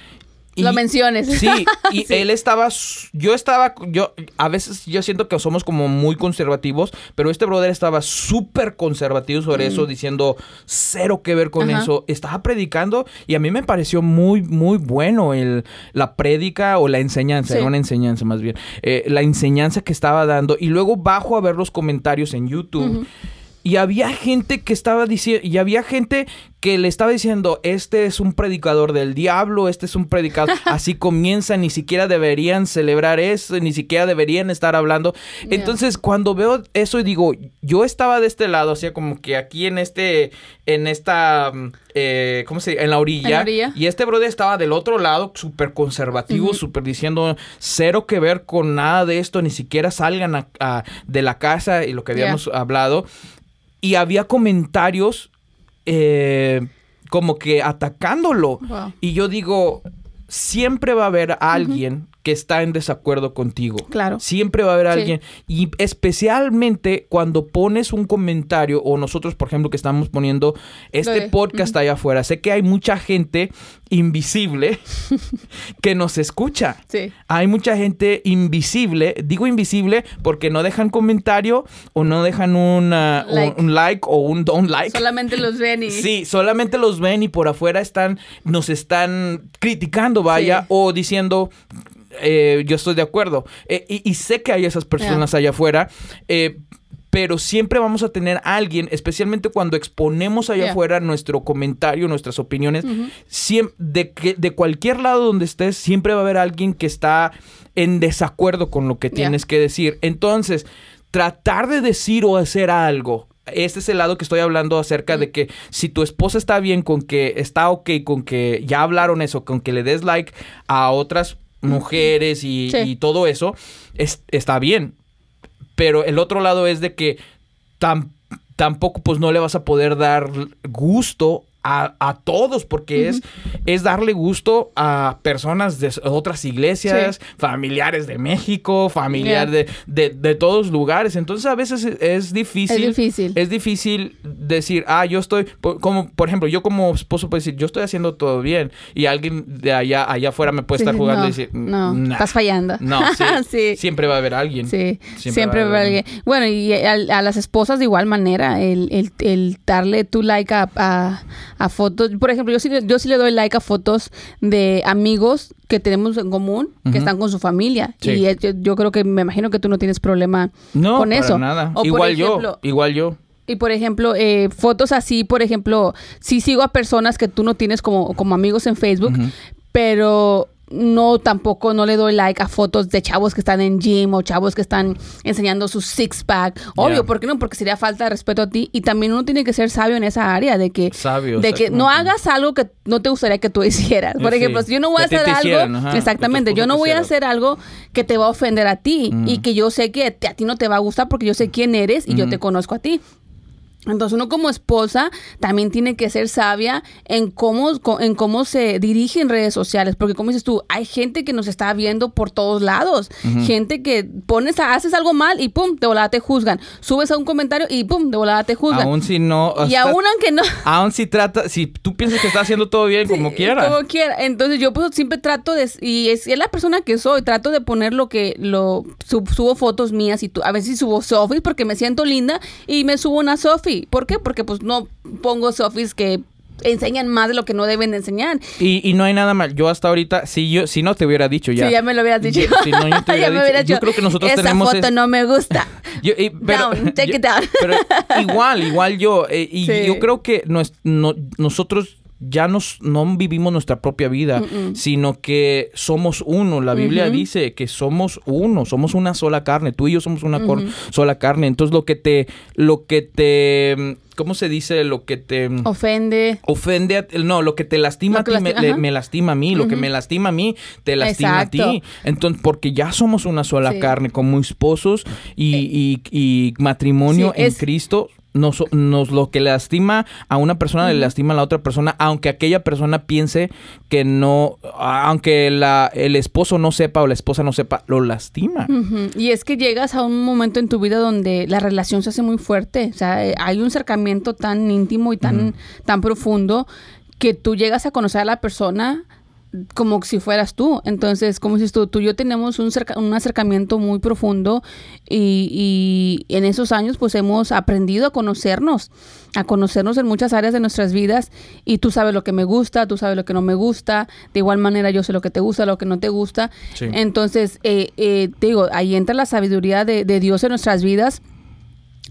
Lo menciones. Sí, y Sí. él estaba, yo estaba, yo, a veces yo siento que somos como muy conservativos, pero este brother estaba súper conservativo sobre eso, diciendo cero que ver con Mm. Ajá. eso. Estaba predicando y a mí me pareció muy, muy bueno el, la prédica o la enseñanza, Sí. era una enseñanza más bien, eh, la enseñanza que estaba dando y luego bajo a ver los comentarios en YouTube. Y había gente que estaba diciendo, y había gente que le estaba diciendo, este es un predicador del diablo, este es un predicador, así comienza, ni siquiera deberían celebrar eso, ni siquiera deberían estar hablando. Entonces, cuando veo eso y digo, yo estaba de este lado, o sea, como que aquí en este, en esta, mm, eh, ¿cómo se dice? En la orilla. En la orilla. Y este brother estaba del otro lado, súper conservativo, súper diciendo, cero que ver con nada de esto, ni siquiera salgan a- a- de la casa y lo que habíamos hablado. Y había comentarios eh, como que atacándolo. Wow. Y yo digo, siempre va a haber alguien que está en desacuerdo contigo. Claro. Siempre va a haber Sí. alguien. Y especialmente cuando pones un comentario, o nosotros, por ejemplo, que estamos poniendo este podcast allá afuera, sé que hay mucha gente invisible que nos escucha. Sí. Hay mucha gente invisible, digo invisible porque no dejan comentario o no dejan una- un, Like. un like o un don't like. Solamente los ven y... Sí, solamente los ven y por afuera están, nos están criticando, vaya, Sí. o diciendo, eh, yo estoy de acuerdo. Eh, y, y sé que hay esas personas allá afuera, eh, pero siempre vamos a tener a alguien, especialmente cuando exponemos allá Yeah. afuera nuestro comentario, nuestras opiniones, de, que, de cualquier lado donde estés, siempre va a haber alguien que está en desacuerdo con lo que Yeah. tienes que decir. Entonces, tratar de decir o hacer algo. Este es el lado que estoy hablando acerca de que si tu esposa está bien con que está ok, con que ya hablaron eso, con que le des like a otras mujeres y, Sí. y todo eso, es- está bien. Pero el otro lado es de que tam- tampoco pues no le vas a poder dar gusto a, todos, porque es, es darle gusto a personas de otras iglesias, familiares de México, familiares de, de, todos lugares. Entonces a veces es difícil. Es difícil. Es difícil decir, ah, yo estoy, como, por ejemplo, yo como esposo puedo decir, yo estoy haciendo todo bien. Y alguien de allá, allá afuera me puede estar jugando y decir, no, estás fallando. No, sí, siempre va a haber alguien. Sí, siempre, va a haber alguien. Bueno, y a, las esposas de igual manera, el, el, el darle tu like a, a, fotos. Por ejemplo, yo sí, yo sí le doy like a fotos de amigos que tenemos en común, que están con su familia. Y yo, creo que me imagino que tú no tienes problema no, con para eso. nada. igual yo, igual yo. Y por ejemplo, eh, fotos así, por ejemplo, sí sigo a personas que tú no tienes como, como amigos en Facebook, pero no tampoco no le doy like a fotos de chavos que están en gym o chavos que están enseñando su six pack. Obvio, ¿por qué no? Porque sería falta de respeto a ti y también uno tiene que ser sabio en esa área de que de que no hagas algo que no te gustaría que tú hicieras. Por ejemplo, si yo no voy a hacer algo, exactamente, yo no voy a hacer algo que te va a ofender a ti y que yo sé que a ti no te va a gustar porque yo sé quién eres y yo te conozco a ti. Entonces uno como esposa también tiene que ser sabia en cómo, en cómo se dirige en redes sociales, porque como dices tú, hay gente que nos está viendo por todos lados, gente que pones, haces algo mal y pum, de volada te juzgan, subes a un comentario y pum, de volada te juzgan. Aún si no... Y aún aunque no... Aún si trata, si tú piensas que estás haciendo todo bien, como quiera. Como quiera. Entonces yo pues siempre trato de, y es, es, la persona que soy, trato de poner lo que, lo, subo fotos mías y tú, a veces subo selfies porque me siento linda y me subo una selfie ¿Por qué? Porque pues no pongo sofis que enseñan más de lo que no deben de enseñar. Y, no hay nada mal. Yo hasta ahorita, si yo, si no te hubiera dicho ya. Sí, ya me lo hubieras dicho. si no, yo te hubiera dicho. Yo creo que nosotros Esa tenemos. foto no me gusta. down, take it down. Pero igual, igual yo. Eh, y yo creo que nosotros ya nos, no vivimos nuestra propia vida, sino que somos uno. La Biblia dice que somos uno, somos una sola carne. Tú y yo somos una sola carne. Entonces lo que te, lo que te, ¿cómo se dice? Lo que te ofende. Ofende, no, lo que te lastima a ti me, lastima a mí, lo que me lastima a mí te lastima a ti. Entonces, porque ya somos una sola carne como esposos y, y, matrimonio en Cristo nos, nos lo que lastima a una persona le lastima a la otra persona, aunque aquella persona piense que no, aunque la, el esposo no sepa o la esposa no sepa, lo lastima. Y es que llegas a un momento en tu vida donde la relación se hace muy fuerte, o sea, eh, hay un acercamiento tan íntimo y tan, tan profundo que tú llegas a conocer a la persona como si fueras tú. Entonces, como si tú, tú y yo tenemos un, un acercamiento muy profundo y, y, en esos años pues hemos aprendido a conocernos, a conocernos en muchas áreas de nuestras vidas y tú sabes lo que me gusta, tú sabes lo que no me gusta, de igual manera yo sé lo que te gusta, lo que no te gusta. Entonces, eh, eh, te digo, ahí entra la sabiduría de, de Dios en nuestras vidas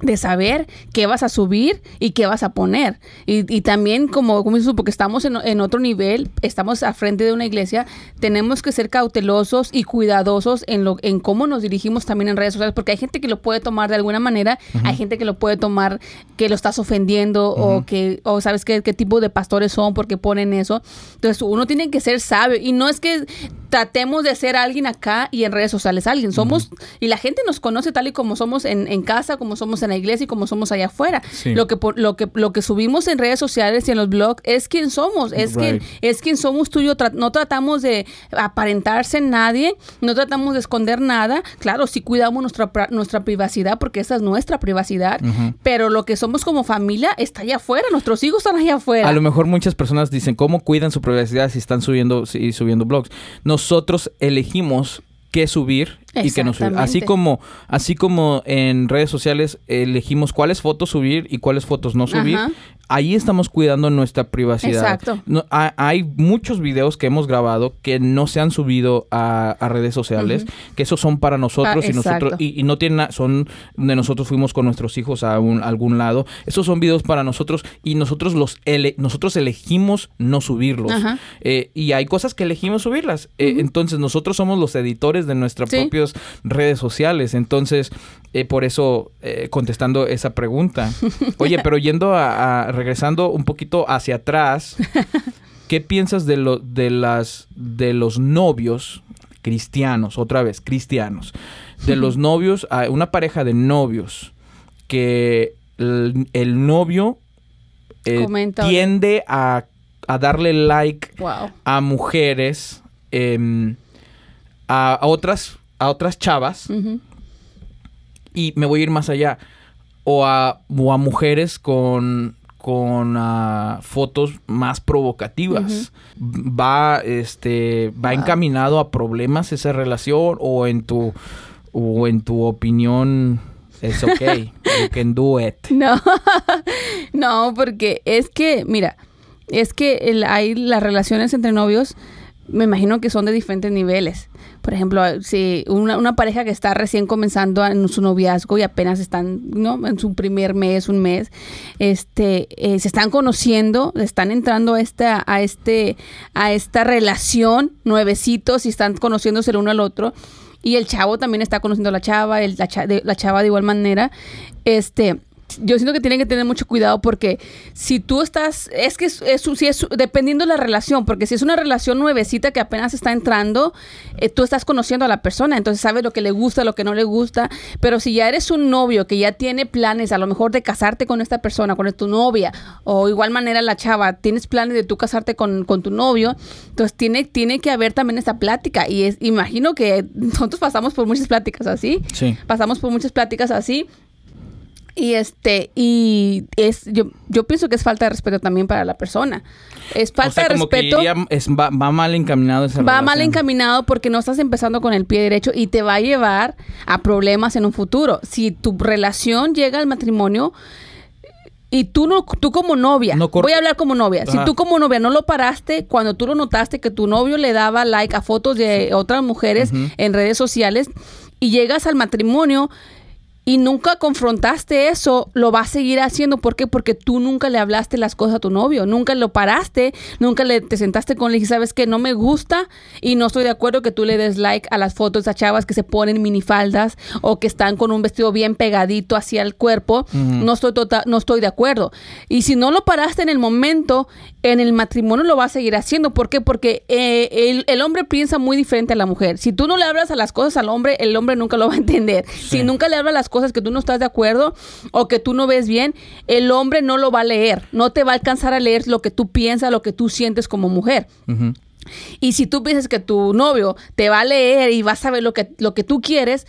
de saber qué vas a subir y qué vas a poner. Y, y también, como, como dices, porque estamos en, en, otro nivel, estamos a frente de una iglesia, tenemos que ser cautelosos y cuidadosos en, lo, en cómo nos dirigimos también en redes sociales, porque hay gente que lo puede tomar de alguna manera, hay gente que lo puede tomar que lo estás ofendiendo o que, o sabes qué, qué tipo de pastores son porque ponen eso. Entonces, uno tiene que ser sabio y no es que tratemos de ser alguien acá y en redes sociales alguien. Somos, y la gente nos conoce tal y como somos en, en casa, como somos en la iglesia y como somos allá afuera. Lo, que, lo, que, lo que subimos en redes sociales y en los blogs es quien somos, es, quien, es quien somos tú y yo. no tratamos de aparentarse en nadie, no tratamos de esconder nada. Claro, sí cuidamos nuestra, nuestra privacidad porque esa es nuestra privacidad, pero lo que somos como familia está allá afuera, nuestros hijos están allá afuera. A lo mejor muchas personas dicen, ¿cómo cuidan su privacidad si están subiendo, y subiendo blogs? Nosotros elegimos qué subir y que no subir. Así como, así como en redes sociales elegimos cuáles fotos subir y cuáles fotos no subir, ahí estamos cuidando nuestra privacidad. Exacto. hay muchos videos que hemos grabado que no se han subido a, redes sociales, que esos son para nosotros ah, y nosotros y, no tienen son de nosotros fuimos con nuestros hijos a, algún lado. Esos son videos para nosotros y nosotros los nosotros elegimos no subirlos. Eh, y hay cosas que elegimos subirlas. Eh, entonces nosotros somos los editores de nuestras propias redes sociales. Entonces, eh, por eso contestando esa pregunta. Oye, pero yendo a regresando un poquito hacia atrás, ¿qué piensas de, lo, de, las, de los novios cristianos, otra vez, cristianos? De los novios, una pareja de novios que el, novio eh, tiende a, a darle like Wow. a mujeres, em, a, a otras, a otras chavas, y me voy a ir más allá, o a, o a mujeres con, con ah, fotos más provocativas. Va, este, va Wow. encaminado a problemas esa relación, o en tu, o en tu opinión es ok, you can do it. No, no, porque es que, mira, es que el- hay las relaciones entre novios, me imagino que son de diferentes niveles. Por ejemplo, si una, una pareja que está recién comenzando en su noviazgo y apenas están, ¿no? En su primer mes, un mes, este, eh, se están conociendo, están entrando a esta, a este, a esta relación nuevecitos y están conociéndose el uno al otro. Y el chavo también está conociendo a la chava, el- la, la chava de igual manera. Este, yo siento que tienen que tener mucho cuidado porque si tú estás, es que es, es- si es dependiendo de la relación, porque si es una relación nuevecita que apenas está entrando, eh, tú estás conociendo a la persona, entonces sabes lo que le gusta, lo que no le gusta, pero si ya eres un novio que ya tiene planes a lo mejor de casarte con esta persona, con tu novia, o igual manera la chava, tienes planes de tú casarte con, con tu novio, entonces tiene, tiene que haber también esta plática y es, imagino que nosotros pasamos por muchas pláticas así, Sí. pasamos por muchas pláticas así. Y este, y es, yo, yo pienso que es falta de respeto también para la persona. Es falta o sea, de respeto. que es- va, va mal encaminado esa Va mal encaminado porque no estás empezando con el pie derecho y te va a llevar a problemas en un futuro. Si tu relación llega al matrimonio y tú no, tú como novia, No voy a hablar como novia. Si tú como novia no lo paraste, cuando tú lo notaste que tu novio le daba like a fotos de otras mujeres en redes sociales y llegas al matrimonio y nunca confrontaste eso, lo vas a seguir haciendo. ¿Por qué? Porque tú nunca le hablaste las cosas a tu novio, nunca lo paraste, nunca le te sentaste con él y dijiste, sabes que no me gusta y no estoy de acuerdo que tú le des like a las fotos a chavas que se ponen minifaldas o que están con un vestido bien pegadito hacia el cuerpo. No estoy tota- no estoy de acuerdo. Y si no lo paraste en el momento, en el matrimonio lo vas a seguir haciendo. ¿Por qué? Porque eh, el, el hombre piensa muy diferente a la mujer. Si tú no le hablas a las cosas al hombre, el hombre nunca lo va a entender. Si nunca le hablas las cosas que tú no estás de acuerdo o que tú no ves bien, el hombre no lo va a leer. No te va a alcanzar a leer lo que tú piensas, lo que tú sientes como mujer. Y si tú piensas que tu novio te va a leer y va a saber lo que, lo que tú quieres,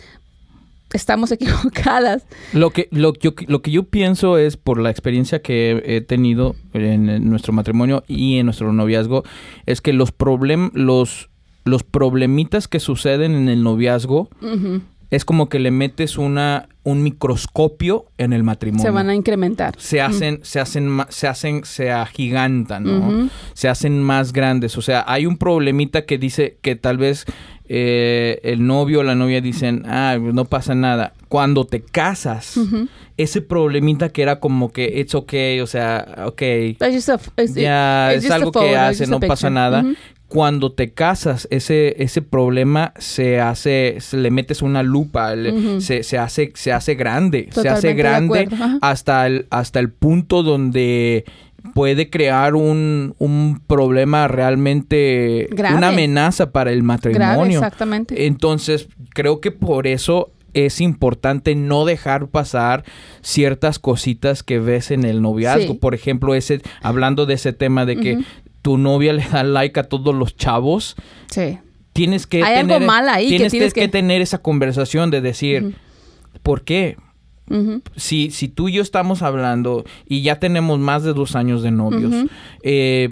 estamos equivocadas. Lo que, lo, yo- lo que yo pienso es, por la experiencia que he tenido en, nuestro matrimonio y en nuestro noviazgo, es que los, problem, los, los problemitas que suceden en el noviazgo Ujú. Es como que le metes una, un microscopio en el matrimonio. Se van a incrementar. se hacen, se hacen, se hacen, se agigantan, ¿no? Se hacen más grandes. O sea, hay un problemita que dice que tal vez eh, el novio o la novia dicen, ah, no pasa nada. Cuando te casas, ese problemita que era como que it's okay, o sea, ok, ya es algo que hace, no pasa nada. Cuando te casas, ese, ese problema se hace, se le metes una lupa, le- se, se hace, se hace grande, se hace grande hasta el, hasta el punto donde puede crear un, un problema realmente, Grave. una amenaza para el Grave, matrimonio. exactamente. Entonces, creo que por eso es importante no dejar pasar ciertas cositas que ves en el noviazgo. Sí. Por ejemplo, ese, hablando de ese tema de que. Tu novia le da like a todos los chavos, Sí. tienes que Hay algo tener, mal ahí que tienes, tienes que... que- tener esa conversación de decir. ¿por qué? Si, si tú y yo estamos hablando y ya tenemos más de dos años de novios, eh,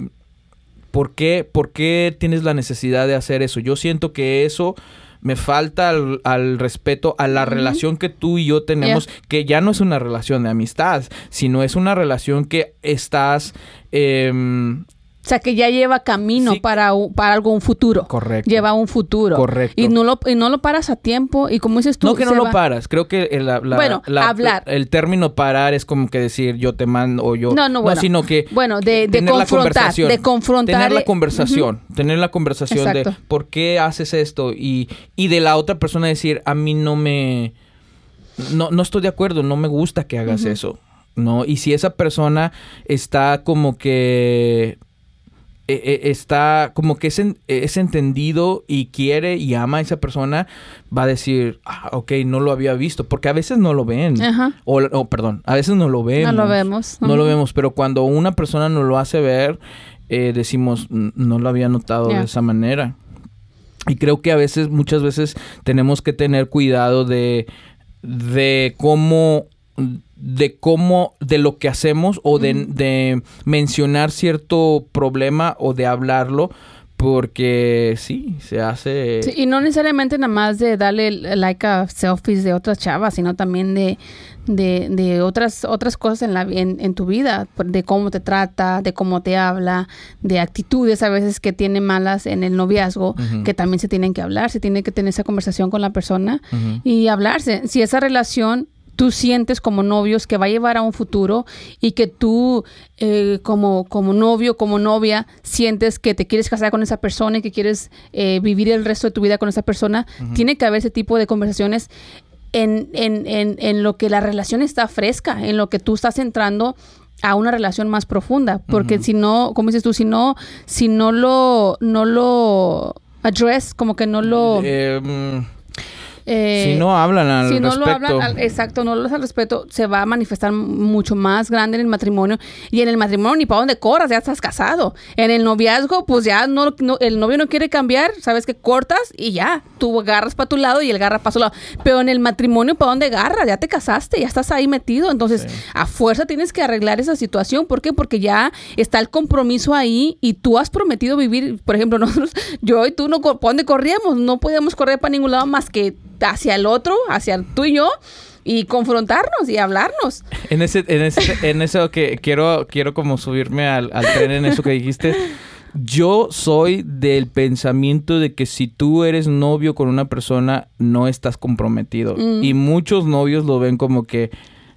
¿por, qué, ¿por qué tienes la necesidad de hacer eso? Yo siento que eso me falta al, al respeto a la relación que tú y yo tenemos, que ya no es una relación de amistad, sino es una relación que estás... em, O sea, que ya lleva camino Sí. para, para algo, un futuro. Correcto. Lleva un futuro. Correcto. Y no lo, y no lo paras a tiempo. Y como dices tú. no que no lo paras, creo que la- la- Bueno, la- hablar. el término parar es como que decir yo te mando o yo... No, no, bueno. sino que... Bueno, de, de tener la confrontar. conversación. De confrontar. Tener la conversación, tener la conversación de por qué haces esto y, y de la otra persona decir, a mí no me... No, no estoy de acuerdo, no me gusta que hagas eso, ¿no? Y si esa persona está como que eh, eh, está como que es, en- es entendido y quiere y ama a esa persona, va a decir, ah, ok, no lo había visto, porque a veces no lo ven. Ajá. O, o, perdón, a veces no lo vemos. No lo vemos. No lo vemos, pero cuando una persona nos lo hace ver, eh, decimos, "N- no lo había notado de esa manera. Y creo que a veces, muchas veces, tenemos que tener cuidado de, de cómo, de cómo, de lo que hacemos o de, de mencionar cierto problema o de hablarlo, porque sí, se hace... Sí, y no necesariamente nada más de darle like a selfies de otras chavas, sino también de, de, de otras otras cosas en, la, en, en tu vida, de cómo te trata, de cómo te habla, de actitudes a veces que tiene malas en el noviazgo, que también se tienen que hablar, se tiene que tener esa conversación con la persona y hablarse. Si esa relación tú sientes como novios que va a llevar a un futuro y que tú eh, como, como novio, como novia, sientes que te quieres casar con esa persona y que quieres eh, vivir el resto de tu vida con esa persona, tiene que haber ese tipo de conversaciones en, en, en, en lo que la relación está fresca, en lo que tú estás entrando a una relación más profunda, porque si no, como dices tú, si no, si no lo, no lo address, como que no lo... Eh, mm, eh, si no hablan al si no respecto. lo hablan, al- exacto, no lo al respeto, se va a manifestar mucho más grande en el matrimonio. Y en el matrimonio, ni para dónde corras, ya estás casado. En el noviazgo, pues ya no, no- el novio no quiere cambiar, sabes que cortas y ya, tú agarras para tu lado y él agarra para su lado. Pero en el matrimonio, ¿para dónde agarras? Ya te casaste, ya estás ahí metido. Entonces, Sí. a fuerza tienes que arreglar esa situación. ¿Por qué? Porque ya está el compromiso ahí y tú has prometido vivir, por ejemplo, nosotros, yo y tú, no, ¿para dónde corríamos? No podíamos correr para ningún lado más que hacia el otro, hacia tú y yo, y confrontarnos y hablarnos. En ese, en ese, en eso que quiero, quiero como subirme al, al tren en eso que dijiste. Yo soy del pensamiento de que si tú eres novio con una persona, no estás comprometido. Mm. Y muchos novios lo ven como que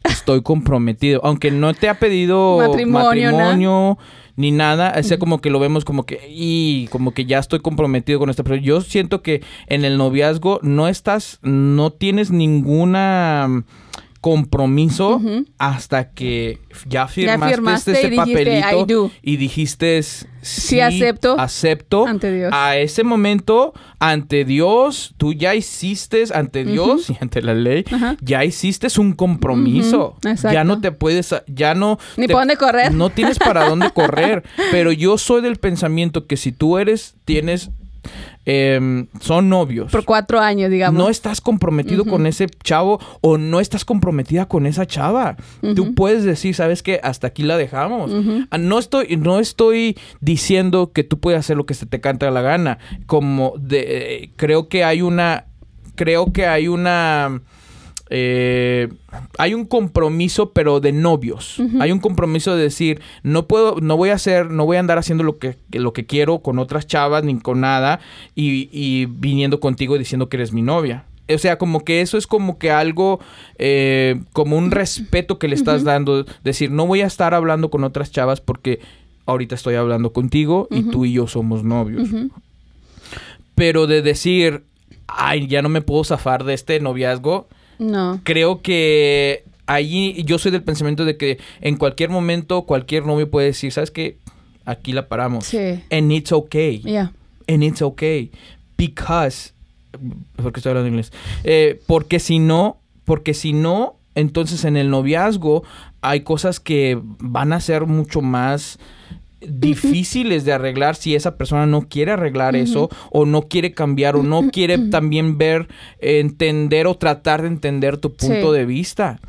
estoy comprometido. Aunque no te ha pedido Matrimonio, matrimonio, ni nada. O sea, como que lo vemos como que, y como que ya estoy comprometido con esta persona. Yo siento que en el noviazgo no estás, no tienes ninguna compromiso hasta que ya firmaste, firmaste este y dijiste, papelito y dijiste sí, acepto acepto ante Dios. a ese momento ante Dios tú ya hiciste ante Dios y ante la ley ya hiciste un compromiso. Ya no te puedes ya no Ni te- para dónde correr. no tienes para dónde correr pero yo soy del pensamiento que si tú eres tienes em, son novios Por cuatro años, digamos. no estás comprometido con ese chavo o no estás comprometida con esa chava. Tú puedes decir, ¿sabes qué? Hasta aquí la dejamos. Ah, No estoy, no estoy diciendo que tú puedes hacer lo que se te canta la gana. Como de, eh, creo que hay una, creo que hay una, eh, hay un compromiso, pero de novios. Hay un compromiso de decir, no puedo, no voy a hacer, no voy a andar haciendo lo que, lo que quiero con otras chavas ni con nada y, y viniendo contigo y diciendo que eres mi novia. O sea, como que eso es como que algo, eh, como un respeto que le estás dando. Decir, no voy a estar hablando con otras chavas porque ahorita estoy hablando contigo y tú y yo somos novios. Pero de decir, ay, ya no me puedo zafar de este noviazgo, No. creo que allí yo soy del pensamiento de que en cualquier momento cualquier novio puede decir, ¿sabes qué? Aquí la paramos. Sí. And it's okay. Ya. And it's okay. Because. Porque estoy hablando inglés. Eh, porque si no. Porque si no. Entonces en el noviazgo hay cosas que van a ser mucho más difíciles de arreglar si esa persona no quiere arreglar eso o no quiere cambiar o no quiere también ver, entender o tratar de entender tu punto Sí. de vista.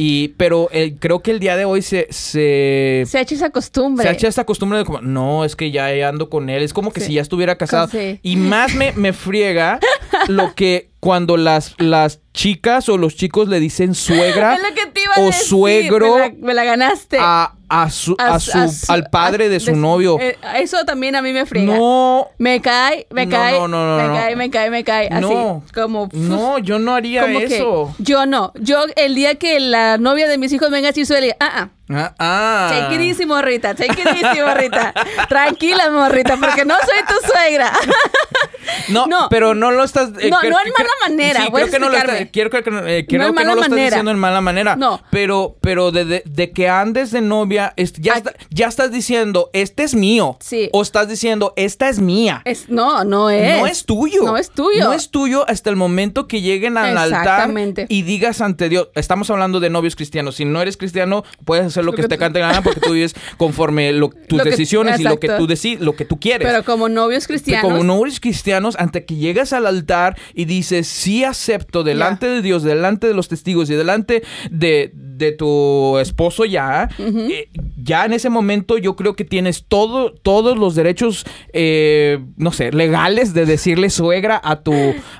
Y, pero creo que el día de hoy se, se, Se ha hecho esa costumbre. se ha hecho esta costumbre de como, no, es que ya ando con él. Es como que Sí. si ya estuviera casado. Sí. Y más me, me friega lo que cuando las, las chicas o los chicos le dicen suegra o decir. suegro Me la, me la ganaste. a, a su, a su- a su- al padre de su novio. eh, eso también a mí me friega. no, Me cae, me cae, no, no, no, me cae, me cae, me cae. Así, No. como... no, yo no haría eso. yo no. Yo, el día que la novia de mis hijos venga así, suele... Ah, ah. Ah, ah. Take it easy, morrita. Take it easy, morrita. Tranquila, morrita, porque no soy tu suegra. No, pero no lo estás. eh, no, no en mala manera. Sí, creo que no lo. Quiero, que, eh, creo que no lo estás diciendo en mala manera. No. Pero, pero de, de, que andes de novia, ya, ya estás diciendo, este es mío. Sí. O estás diciendo, esta es mía. Es, no, no es. No es tuyo. No es tuyo. No es tuyo hasta el momento que lleguen al altar y digas ante Dios. Estamos hablando de novios cristianos. Si no eres cristiano, puedes hacer lo, que, te cante gana porque tú vives conforme tus decisiones y lo que tú decides, lo que tú quieres. Pero como novios cristianos. como novios cristianos, ante que llegas al altar y dices, sí acepto delante de Dios, delante de los testigos y delante de, de tu esposo ya, eh, ya en ese momento yo creo que tienes todo, todos los derechos, eh, no sé, legales de decirle suegra a tu,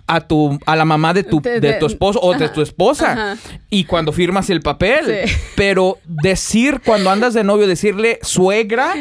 a tu, a la mamá de tu, de, tu esposo o de tu esposa. Y cuando firmas el papel. Pero decir cuando andas de novio, decirle suegra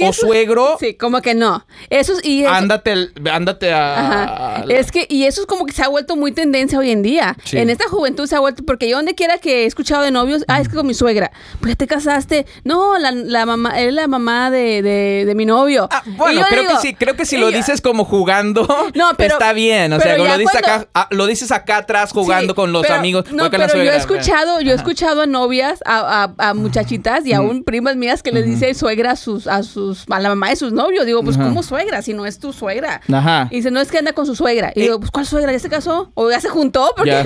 o suegro. Sí, como que no. Eso y ándate, ándate a, Es que, y eso es como que se ha vuelto muy tendencia hoy en día. En esta juventud se ha vuelto, porque yo donde quiera que he escuchado de novios, ah, es que con mi suegra. Pues ya te casaste. No, la, la mamá, es la mamá de, de, mi novio. Ah, bueno, creo que sí, creo que si lo dices como jugando, no, pero, está bien. O sea, lo dices, acá, ah, lo dices acá atrás jugando con los amigos. No, pero yo he escuchado, yo he escuchado a novias, a, a, muchachitas y aún primas mías que les dice suegra a sus, a sus, a la mamá de sus novios. Digo, pues, ¿cómo suegra? Si no es tu suegra. Ajá. Y dice, no es que anda con su suegra. Y eh, digo, pues, ¿cuál suegra? ¿Ya se casó? ¿O ya se juntó? Porque,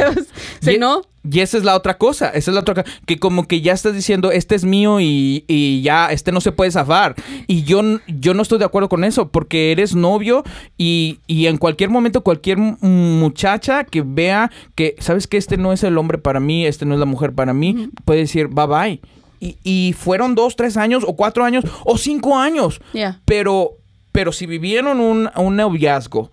si no. Y esa es la otra cosa, esa es la otra cosa, que como que ya estás diciendo, este es mío y, y, ya, este no se puede zafar. Y yo, yo no estoy de acuerdo con eso, porque eres novio y, y en cualquier momento cualquier muchacha que vea que, sabes que este no es el hombre para mí, este no es la mujer para mí, puede decir, bye bye. Y, y, fueron dos, tres años o cuatro años o cinco años. Pero pero si vivieron un, un noviazgo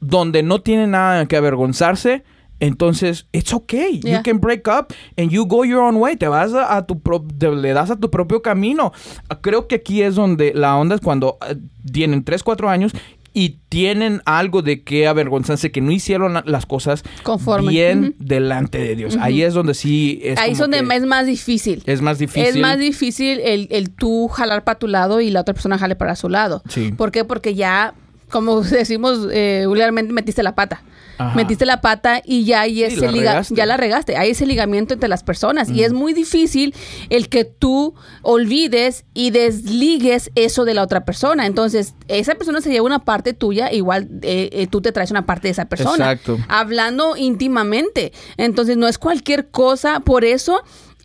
donde no tiene nada que avergonzarse, entonces, it's okay. You can break up and you go your own way. Te vas a, tu le das a tu propio camino. Creo que aquí es donde la onda es cuando eh, tienen 3, 4 años y tienen algo de que avergonzarse que no hicieron las cosas bien delante de Dios. Ahí es donde sí es Ahí es donde es más difícil. Es más difícil. Es más difícil el, el tú jalar para tu lado y la otra persona jale para su lado. Sí. ¿Por qué? Porque ya, como decimos eh, vulgarmente, metiste la pata metiste la pata y ya hay ese liga, ya la regaste, hay ese ligamiento entre las personas y es muy difícil el que tú olvides y desligues eso de la otra persona. Entonces, esa persona se lleva una parte tuya, igual eh, eh, tú te traes una parte de esa persona. Exacto. Hablando íntimamente. Entonces, no es cualquier cosa, por eso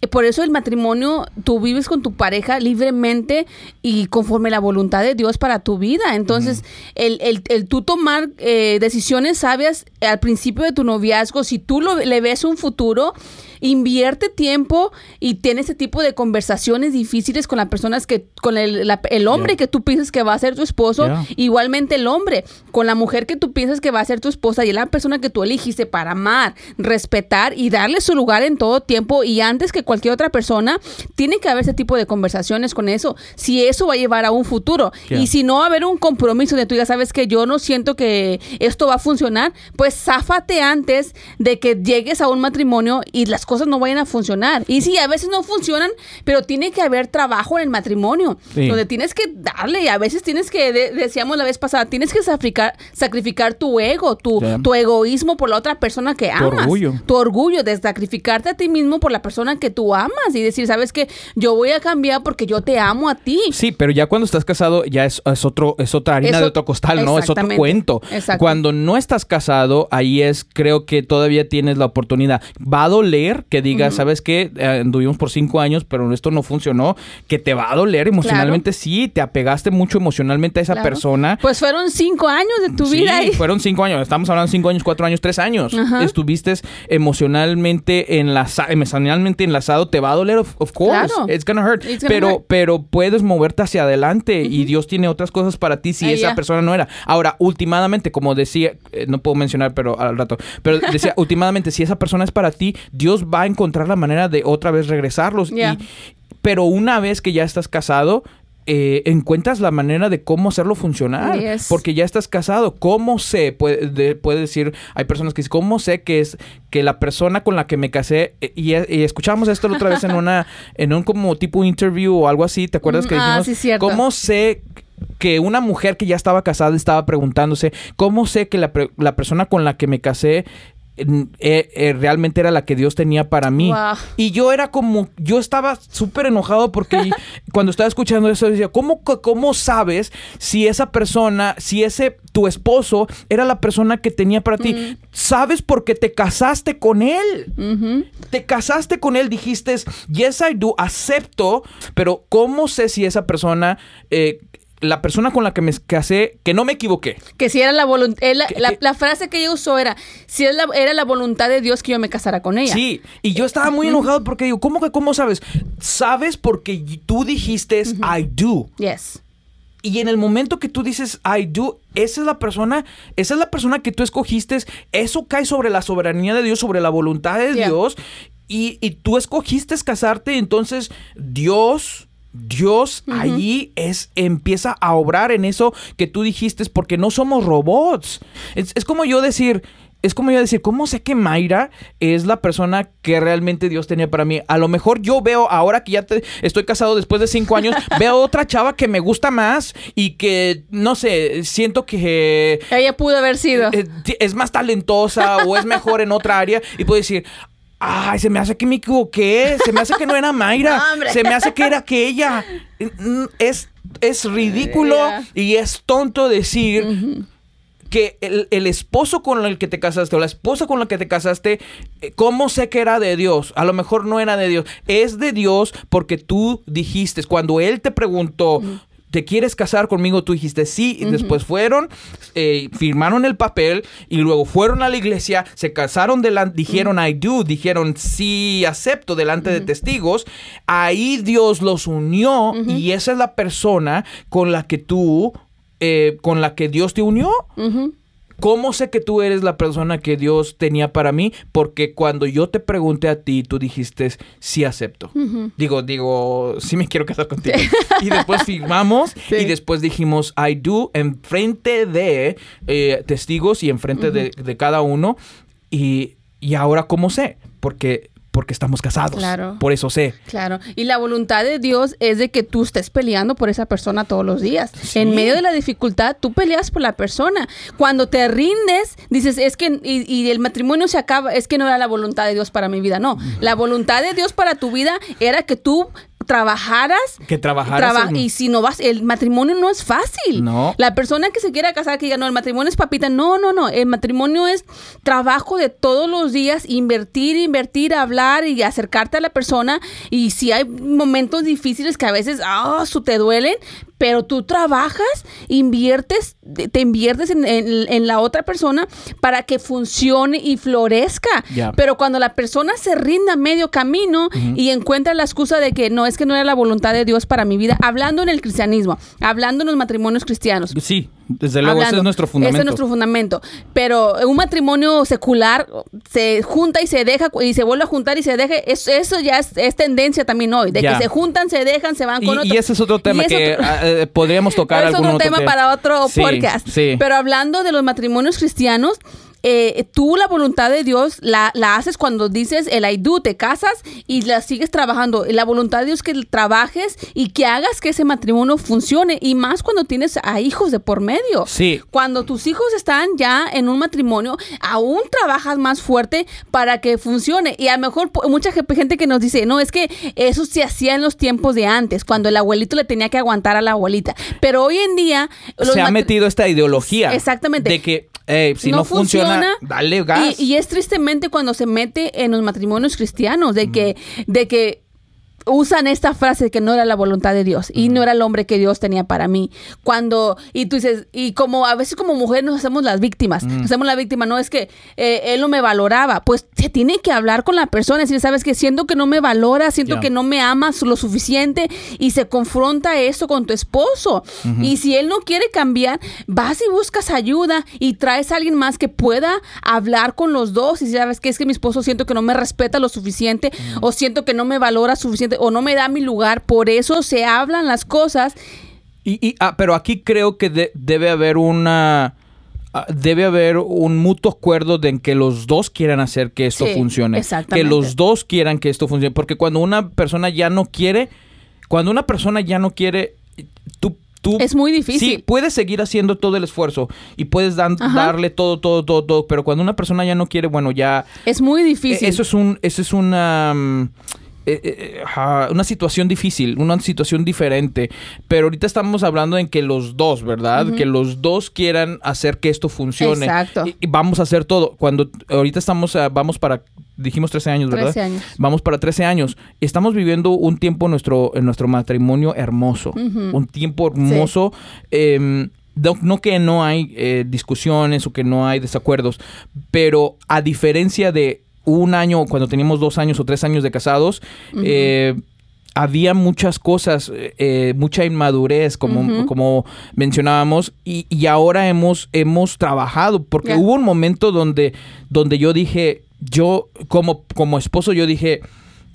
por eso el matrimonio, tú vives con tu pareja libremente y conforme la voluntad de Dios para tu vida. Entonces, el, el, el, tú tomar eh, decisiones sabias al principio de tu noviazgo, si tú lo, le ves un futuro, invierte tiempo y tiene ese tipo de conversaciones difíciles con las personas que, con el, el hombre que tú piensas que va a ser tu esposo, igualmente el hombre, con la mujer que tú piensas que va a ser tu esposa y la persona que tú elegiste para amar, respetar y darle su lugar en todo tiempo y antes que cualquier otra persona, tiene que haber ese tipo de conversaciones con eso, si eso va a llevar a un futuro. Y si no va a haber un compromiso de tú ya sabes que yo no siento que esto va a funcionar, pues záfate antes de que llegues a un matrimonio y las cosas no vayan a funcionar. Y sí, a veces no funcionan, pero tiene que haber trabajo en el matrimonio, donde tienes que darle, y a veces tienes que, decíamos la vez pasada, tienes que sacrificar, sacrificar tu ego, tu, tu egoísmo por la otra persona que amas. Tu orgullo. Tu orgullo de sacrificarte a ti mismo por la persona que tú amas y decir, sabes que yo voy a cambiar porque yo te amo a ti. Sí, pero ya cuando estás casado ya es, otro, es otra harina de otro costal, ¿no? Es otro cuento. Cuando no estás casado, ahí es, creo que todavía tienes la oportunidad. Va a doler que diga, ¿sabes qué? Eh, anduvimos por cinco años, pero esto no funcionó, que te va a doler emocionalmente, sí, te apegaste mucho emocionalmente a esa persona. Pues fueron cinco años de tu vida. Sí, fueron cinco años, estamos hablando de cinco años, cuatro años, tres años. Estuviste emocionalmente enlazado, emocionalmente te va a doler, of, course, it's gonna hurt, pero, pero puedes moverte hacia adelante y Dios tiene otras cosas para ti si esa persona no era. Ahora, últimamente, como decía, eh, no puedo mencionar, pero al rato, pero decía, últimamente, si esa persona es para ti, Dios va a encontrar la manera de otra vez regresarlos. pero una vez que ya estás casado, eh, encuentras la manera de cómo hacerlo funcionar. Porque ya estás casado. ¿Cómo sé? Puede, decir, hay personas que dicen, ¿cómo sé que es que la persona con la que me casé? Eh, y, escuchamos esto la otra vez en una, en un como tipo interview o algo así, ¿te acuerdas que mm, ah, dijimos? ¿Cómo sé que una mujer que ya estaba casada estaba preguntándose, ¿cómo sé que la, pre- la persona con la que me casé eh, eh, realmente era la que Dios tenía para mí? Wow. Y yo era como, yo estaba súper enojado porque cuando estaba escuchando eso decía, ¿cómo, ¿cómo sabes si esa persona, si ese tu esposo era la persona que tenía para ti? Sabes porque te casaste con él. Te casaste con él, dijiste, yes I do, acepto, pero ¿cómo sé si esa persona, eh, la persona con la que me casé, que no me equivoqué? Que si era la voluntad, la, Que- la- frase que ella usó era, si era la, era la voluntad de Dios que yo me casara con ella. Sí, y yo estaba muy enojado porque digo, ¿cómo que cómo sabes? Sabes porque tú dijiste I do. Yes. Y en el momento que tú dices I do, esa es la persona, esa es la persona que tú escogiste. Eso cae sobre la soberanía de Dios, sobre la voluntad de Yeah. Dios. Y, y tú escogiste casarte, entonces Dios, Dios allí es, empieza a obrar en eso que tú dijiste, porque no somos robots. Es, es como yo decir, es como yo decir, ¿cómo sé que Mayra es la persona que realmente Dios tenía para mí? A lo mejor yo veo, ahora que ya te- estoy casado después de cinco años, veo otra chava que me gusta más y que, no sé, siento que Ella pudo haber sido. eh, ti- es más talentosa o es mejor en otra área y puedo decir, ay, se me hace que me equivoqué, se me hace que no era Mayra, No, se me hace que era aquella. Mm, Es, es ridículo Yeah. y es tonto decir que el, el esposo con el que te casaste o la esposa con la que te casaste, eh, ¿cómo sé que era de Dios? A lo mejor no era de Dios. Es de Dios porque tú dijiste, cuando Él te preguntó, ¿te quieres casar conmigo? Tú dijiste sí, y después fueron, eh, firmaron el papel y luego fueron a la iglesia, se casaron, delante, dijeron I do, dijeron sí, acepto delante de testigos. Ahí Dios los unió y esa es la persona con la que tú... eh, con la que Dios te unió. ¿Cómo sé que tú eres la persona que Dios tenía para mí? Porque cuando yo te pregunté a ti, tú dijiste, sí acepto. Digo, digo, sí me quiero casar contigo. y después firmamos Sí. y después dijimos, I do, en frente de eh, testigos y en frente de, de cada uno. Y, y ahora, ¿cómo sé? Porque, porque estamos casados. Claro. Por eso sé. Claro, y la voluntad de Dios es de que tú estés peleando por esa persona todos los días. Sí. En medio de la dificultad, tú peleas por la persona. Cuando te rindes, dices, es que, y, y el matrimonio se acaba, es que no era la voluntad de Dios para mi vida. No, la voluntad de Dios para tu vida era que tú trabajaras Que trabajaras Traba- en- y si no vas, el matrimonio no es fácil. No. La persona que se quiera casar que diga, no, el matrimonio es papita. No, no, no. El matrimonio es trabajo de todos los días, invertir, invertir, hablar y acercarte a la persona. Y si hay momentos difíciles que a veces, ah, su te duelen, pero tú trabajas, inviertes, te te inviertes en, en- en la otra persona para que funcione y florezca. Pero cuando la persona se rinda a medio camino y encuentra la excusa de que no es que no era la voluntad de Dios para mi vida, hablando en el cristianismo, hablando en los matrimonios cristianos. Sí, desde luego ese es nuestro fundamento. Ese es nuestro fundamento. Pero un matrimonio secular se junta y se deja y se vuelve a juntar y se deja. es- eso ya es, es tendencia también hoy. De Ya. que se juntan, se dejan, se van Y, con otro. y ese es otro tema Y que otro- ah, eh, podríamos tocar es algún otro tema para otro Sí, podcast. Sí. Pero hablando de los matrimonios cristianos, eh, tú la voluntad de Dios la, la haces cuando dices el I do, te casas y la sigues trabajando. La voluntad de Dios es que trabajes y que hagas que ese matrimonio funcione. Y más cuando tienes a hijos de por medio. Sí. Cuando tus hijos están ya en un matrimonio, aún trabajas más fuerte para que funcione. Y a lo mejor mucha ge- gente que nos dice, no, es que eso se hacía en los tiempos de antes, cuando el abuelito le tenía que aguantar a la abuelita. Pero hoy en día... se ha metido esta ideología. Exactamente. De que eh, si no, funciona, dale gas. Y, y es tristemente cuando se mete en los matrimonios cristianos, de que, de que usan esta frase de que no era la voluntad de Dios y no era el hombre que Dios tenía para mí. Cuando, y tú dices, y como a veces como mujer nos hacemos las víctimas, nos hacemos la víctima, no es que eh, él no me valoraba, pues se tiene que hablar con la persona, decir, sabes que siento que no me valora, siento que no me amas lo suficiente y se confronta eso con tu esposo. Y si él no quiere cambiar, vas y buscas ayuda y traes a alguien más que pueda hablar con los dos y si sabes que es que mi esposo siento que no me respeta lo suficiente o siento que no me valora suficiente o no me da mi lugar, por eso se hablan las cosas. Y, y- ah, pero aquí creo que de- debe haber una... ah, Debe haber un mutuo acuerdo de en que los dos quieran hacer que esto Sí, funcione. exactamente. Que los dos quieran que esto funcione. Porque cuando una persona ya no quiere, cuando una persona ya no quiere, tú, tú... Es muy difícil. Sí, puedes seguir haciendo todo el esfuerzo y puedes dan- darle todo, todo, todo, todo, pero cuando una persona ya no quiere, bueno, ya... Es muy difícil. Eh, Eso es un, eso es una mm, eh, eh, ajá, una situación difícil, una situación diferente. Pero ahorita estamos hablando en que los dos, ¿verdad? Que los dos quieran hacer que esto funcione. Exacto. Y, y vamos a hacer todo. Cuando ahorita estamos, ah, vamos para, dijimos 13 años, ¿verdad? 13 años. Vamos para 13 años. Estamos viviendo un tiempo en nuestro, en nuestro matrimonio hermoso. Un tiempo hermoso. em, no, no que no hay eh, discusiones o que no hay desacuerdos, pero a diferencia de un año, cuando teníamos dos años o tres años de casados, eh, había muchas cosas, eh, mucha inmadurez, como, como mencionábamos, y, y ahora hemos, hemos trabajado, porque hubo un momento donde, donde yo dije, yo como, como esposo, yo dije,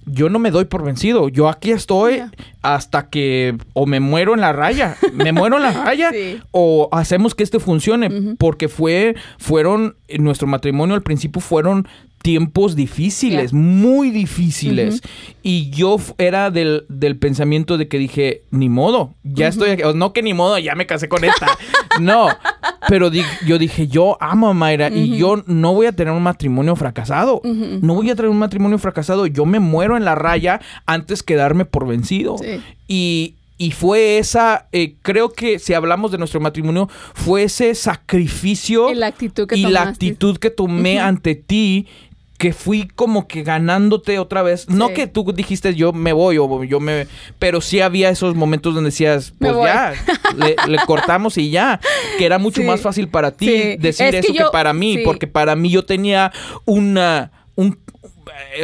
yo no me doy por vencido, yo aquí estoy hasta que o me muero en la raya, me muero en la raya, Sí. o hacemos que esto funcione, porque fue, fueron, en nuestro matrimonio al principio fueron tiempos difíciles, muy difíciles. Y yo era del, del pensamiento de que dije, ni modo, ya estoy aquí. O no que ni modo, ya me casé con esta. no, pero di- yo dije, yo amo a Mayra y yo no voy a tener un matrimonio fracasado. No voy a tener un matrimonio fracasado. Yo me muero en la raya antes que darme por vencido. Sí. Y, y fue esa, eh, creo que si hablamos de nuestro matrimonio, fue ese sacrificio Y la actitud que y la actitud que tomé ante ti que fui como que ganándote otra vez. No que tú dijiste yo me voy o yo me... Pero sí había esos momentos donde decías, pues ya, le, le cortamos y ya. Que era mucho Sí. más fácil para ti Sí. decir Es que eso que, yo- para mí. Porque para mí yo tenía una... Un,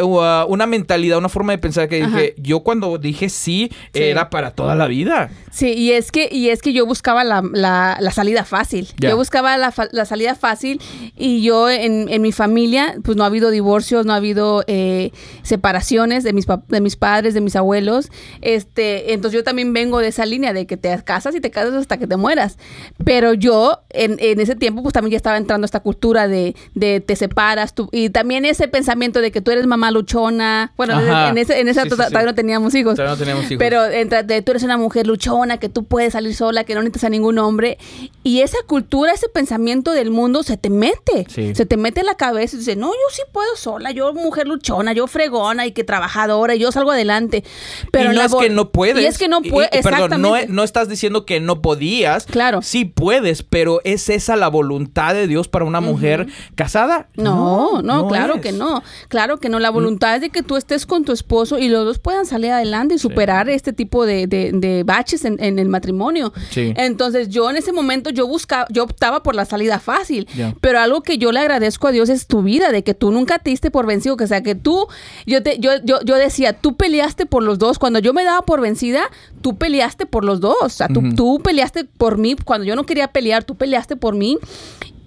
una mentalidad, una forma de pensar que Ajá. dije, yo cuando dije sí, Sí. era para toda la vida. Sí, y es que, y es que yo buscaba la, la- la salida fácil. Yo buscaba la, la salida fácil y yo en, en mi familia, pues no ha habido divorcios, no ha habido eh, separaciones de mis, de mis padres, de mis abuelos. Este, entonces yo también vengo de esa línea de que te casas y te casas hasta que te mueras. Pero yo en, en ese tiempo pues también ya estaba entrando esta cultura de, de te separas tú, y también ese pensamiento de que tú eres mamá luchona. Bueno, Ajá. en ese, en esa Sí, sí, to- sí. todavía no teníamos hijos. Todavía no teníamos hijos. Pero entra de tú eres una mujer luchona, que tú puedes salir sola, que no necesitas a ningún hombre. Y esa cultura, ese pensamiento del mundo se te mete. Se te mete en la cabeza y dices, no, yo sí puedo sola, yo mujer luchona, yo fregona y que trabajadora, y yo salgo adelante. Pero y no es que no puedes. Y es que no puedes, Perdón, no, no estás diciendo que no podías. Claro. Sí puedes, pero ¿es esa la voluntad de Dios para una mujer casada? No, no, claro es. que no. Claro que no. La voluntad es de que tú estés con tu esposo y los dos puedan salir adelante y superar este tipo de, de- de baches en, en el matrimonio. Sí. Entonces yo en ese momento yo buscaba, yo optaba por la salida fácil. Ya. Pero algo que yo le agradezco a Dios es tu vida, de que tú nunca te diste por vencido, que o sea que tú, yo te, yo, yo, yo decía, tú peleaste por los dos. Cuando yo me daba por vencida, tú peleaste por los dos. O sea, tú, tú peleaste por mí. Cuando yo no quería pelear, tú peleaste por mí.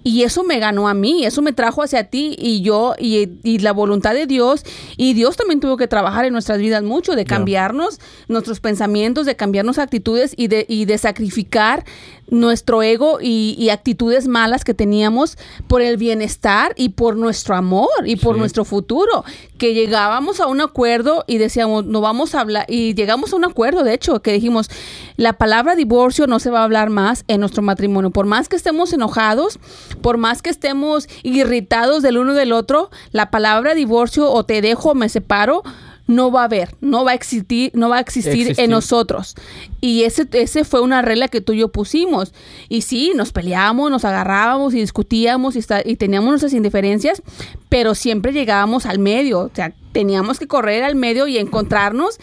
Y eso me ganó a mí, eso me trajo hacia ti y yo, y, y la voluntad de Dios. Y Dios también tuvo que trabajar en nuestras vidas mucho, de cambiarnos nuestros pensamientos, de cambiarnos actitudes y de, y de sacrificar nuestro ego y, y actitudes malas que teníamos por el bienestar y por nuestro amor y por Sí. nuestro futuro. Que llegábamos a un acuerdo y decíamos, no vamos a hablar, y llegamos a un acuerdo, de hecho, que dijimos, la palabra divorcio no se va a hablar más en nuestro matrimonio. Por más que estemos enojados, por más que estemos irritados del uno del otro, la palabra divorcio o te dejo o me separo no va a haber, no va a existir, no va a existir, Existir. en nosotros. Y ese, ese fue una regla que tú y yo pusimos. Y sí, nos peleábamos, nos agarrábamos y discutíamos y, esta- y teníamos nuestras indiferencias, pero siempre llegábamos al medio. O sea, teníamos que correr al medio y encontrarnos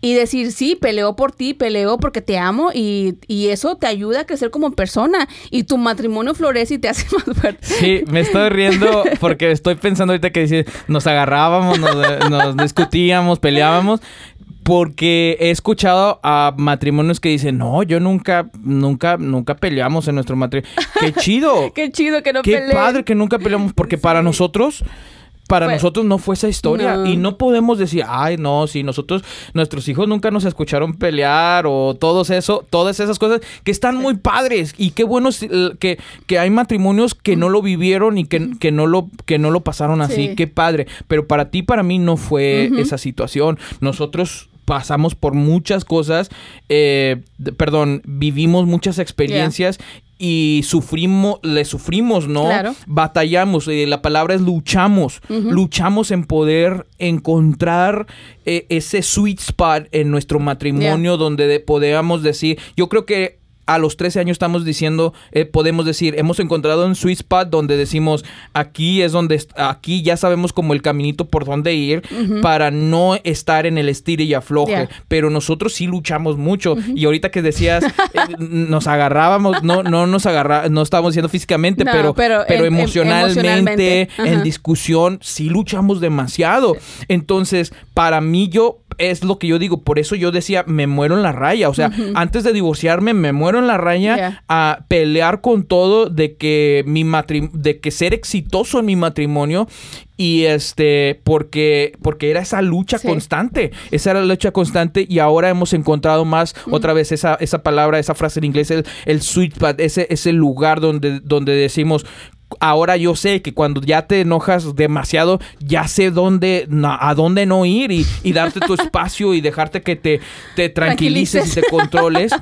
y decir, sí, peleo por ti, peleo porque te amo y, y eso te ayuda a crecer como persona y tu matrimonio florece y te hace más fuerte. Sí, me estoy riendo porque estoy pensando ahorita que dice, nos agarrábamos, nos, nos discutíamos, peleábamos. Porque he escuchado a matrimonios que dicen, no, yo nunca, nunca, nunca peleamos en nuestro matrimonio. ¡Qué chido! Qué chido que no Qué peleen. padre que nunca peleamos, porque para nosotros, para nosotros no fue esa historia. No. Y no podemos decir, ay, no, si nosotros, nuestros hijos nunca nos escucharon pelear o todos eso, todas esas cosas que están muy padres. Y qué bueno que, que hay matrimonios que no lo vivieron y que, que no lo, que no lo pasaron así. Sí. Qué padre. Pero para ti, para mí no fue esa situación. Nosotros pasamos por muchas cosas, eh, perdón, vivimos muchas experiencias y sufrimos, le sufrimos, ¿no? Claro. Batallamos, eh, la palabra es luchamos, luchamos en poder encontrar eh, ese sweet spot en nuestro matrimonio donde de- podamos decir, yo creo que a los 13 años estamos diciendo, eh, podemos decir, hemos encontrado un sweet spot donde decimos, aquí es donde, aquí ya sabemos como el caminito por donde ir para no estar en el estire y afloje. Yeah. Pero nosotros sí luchamos mucho. Y ahorita que decías, eh, nos agarrábamos, no, no nos agarra, no estábamos diciendo físicamente, No, pero, pero pero, em- em- emocionalmente, en discusión, sí luchamos demasiado. Entonces, para mí yo es lo que yo digo, por eso yo decía, me muero en la raya, o sea, antes de divorciarme me muero en la raya Yeah. a pelear con todo de que mi matri- de que ser exitoso en mi matrimonio y este porque porque era esa lucha Sí. constante, esa era la lucha constante y ahora hemos encontrado más otra vez esa esa palabra, esa frase en inglés el, el sweet spot, ese ese lugar donde donde decimos Ahora yo sé que cuando ya te enojas demasiado, ya sé dónde, a dónde no ir y, y darte tu espacio y dejarte que te, te tranquilices y te controles.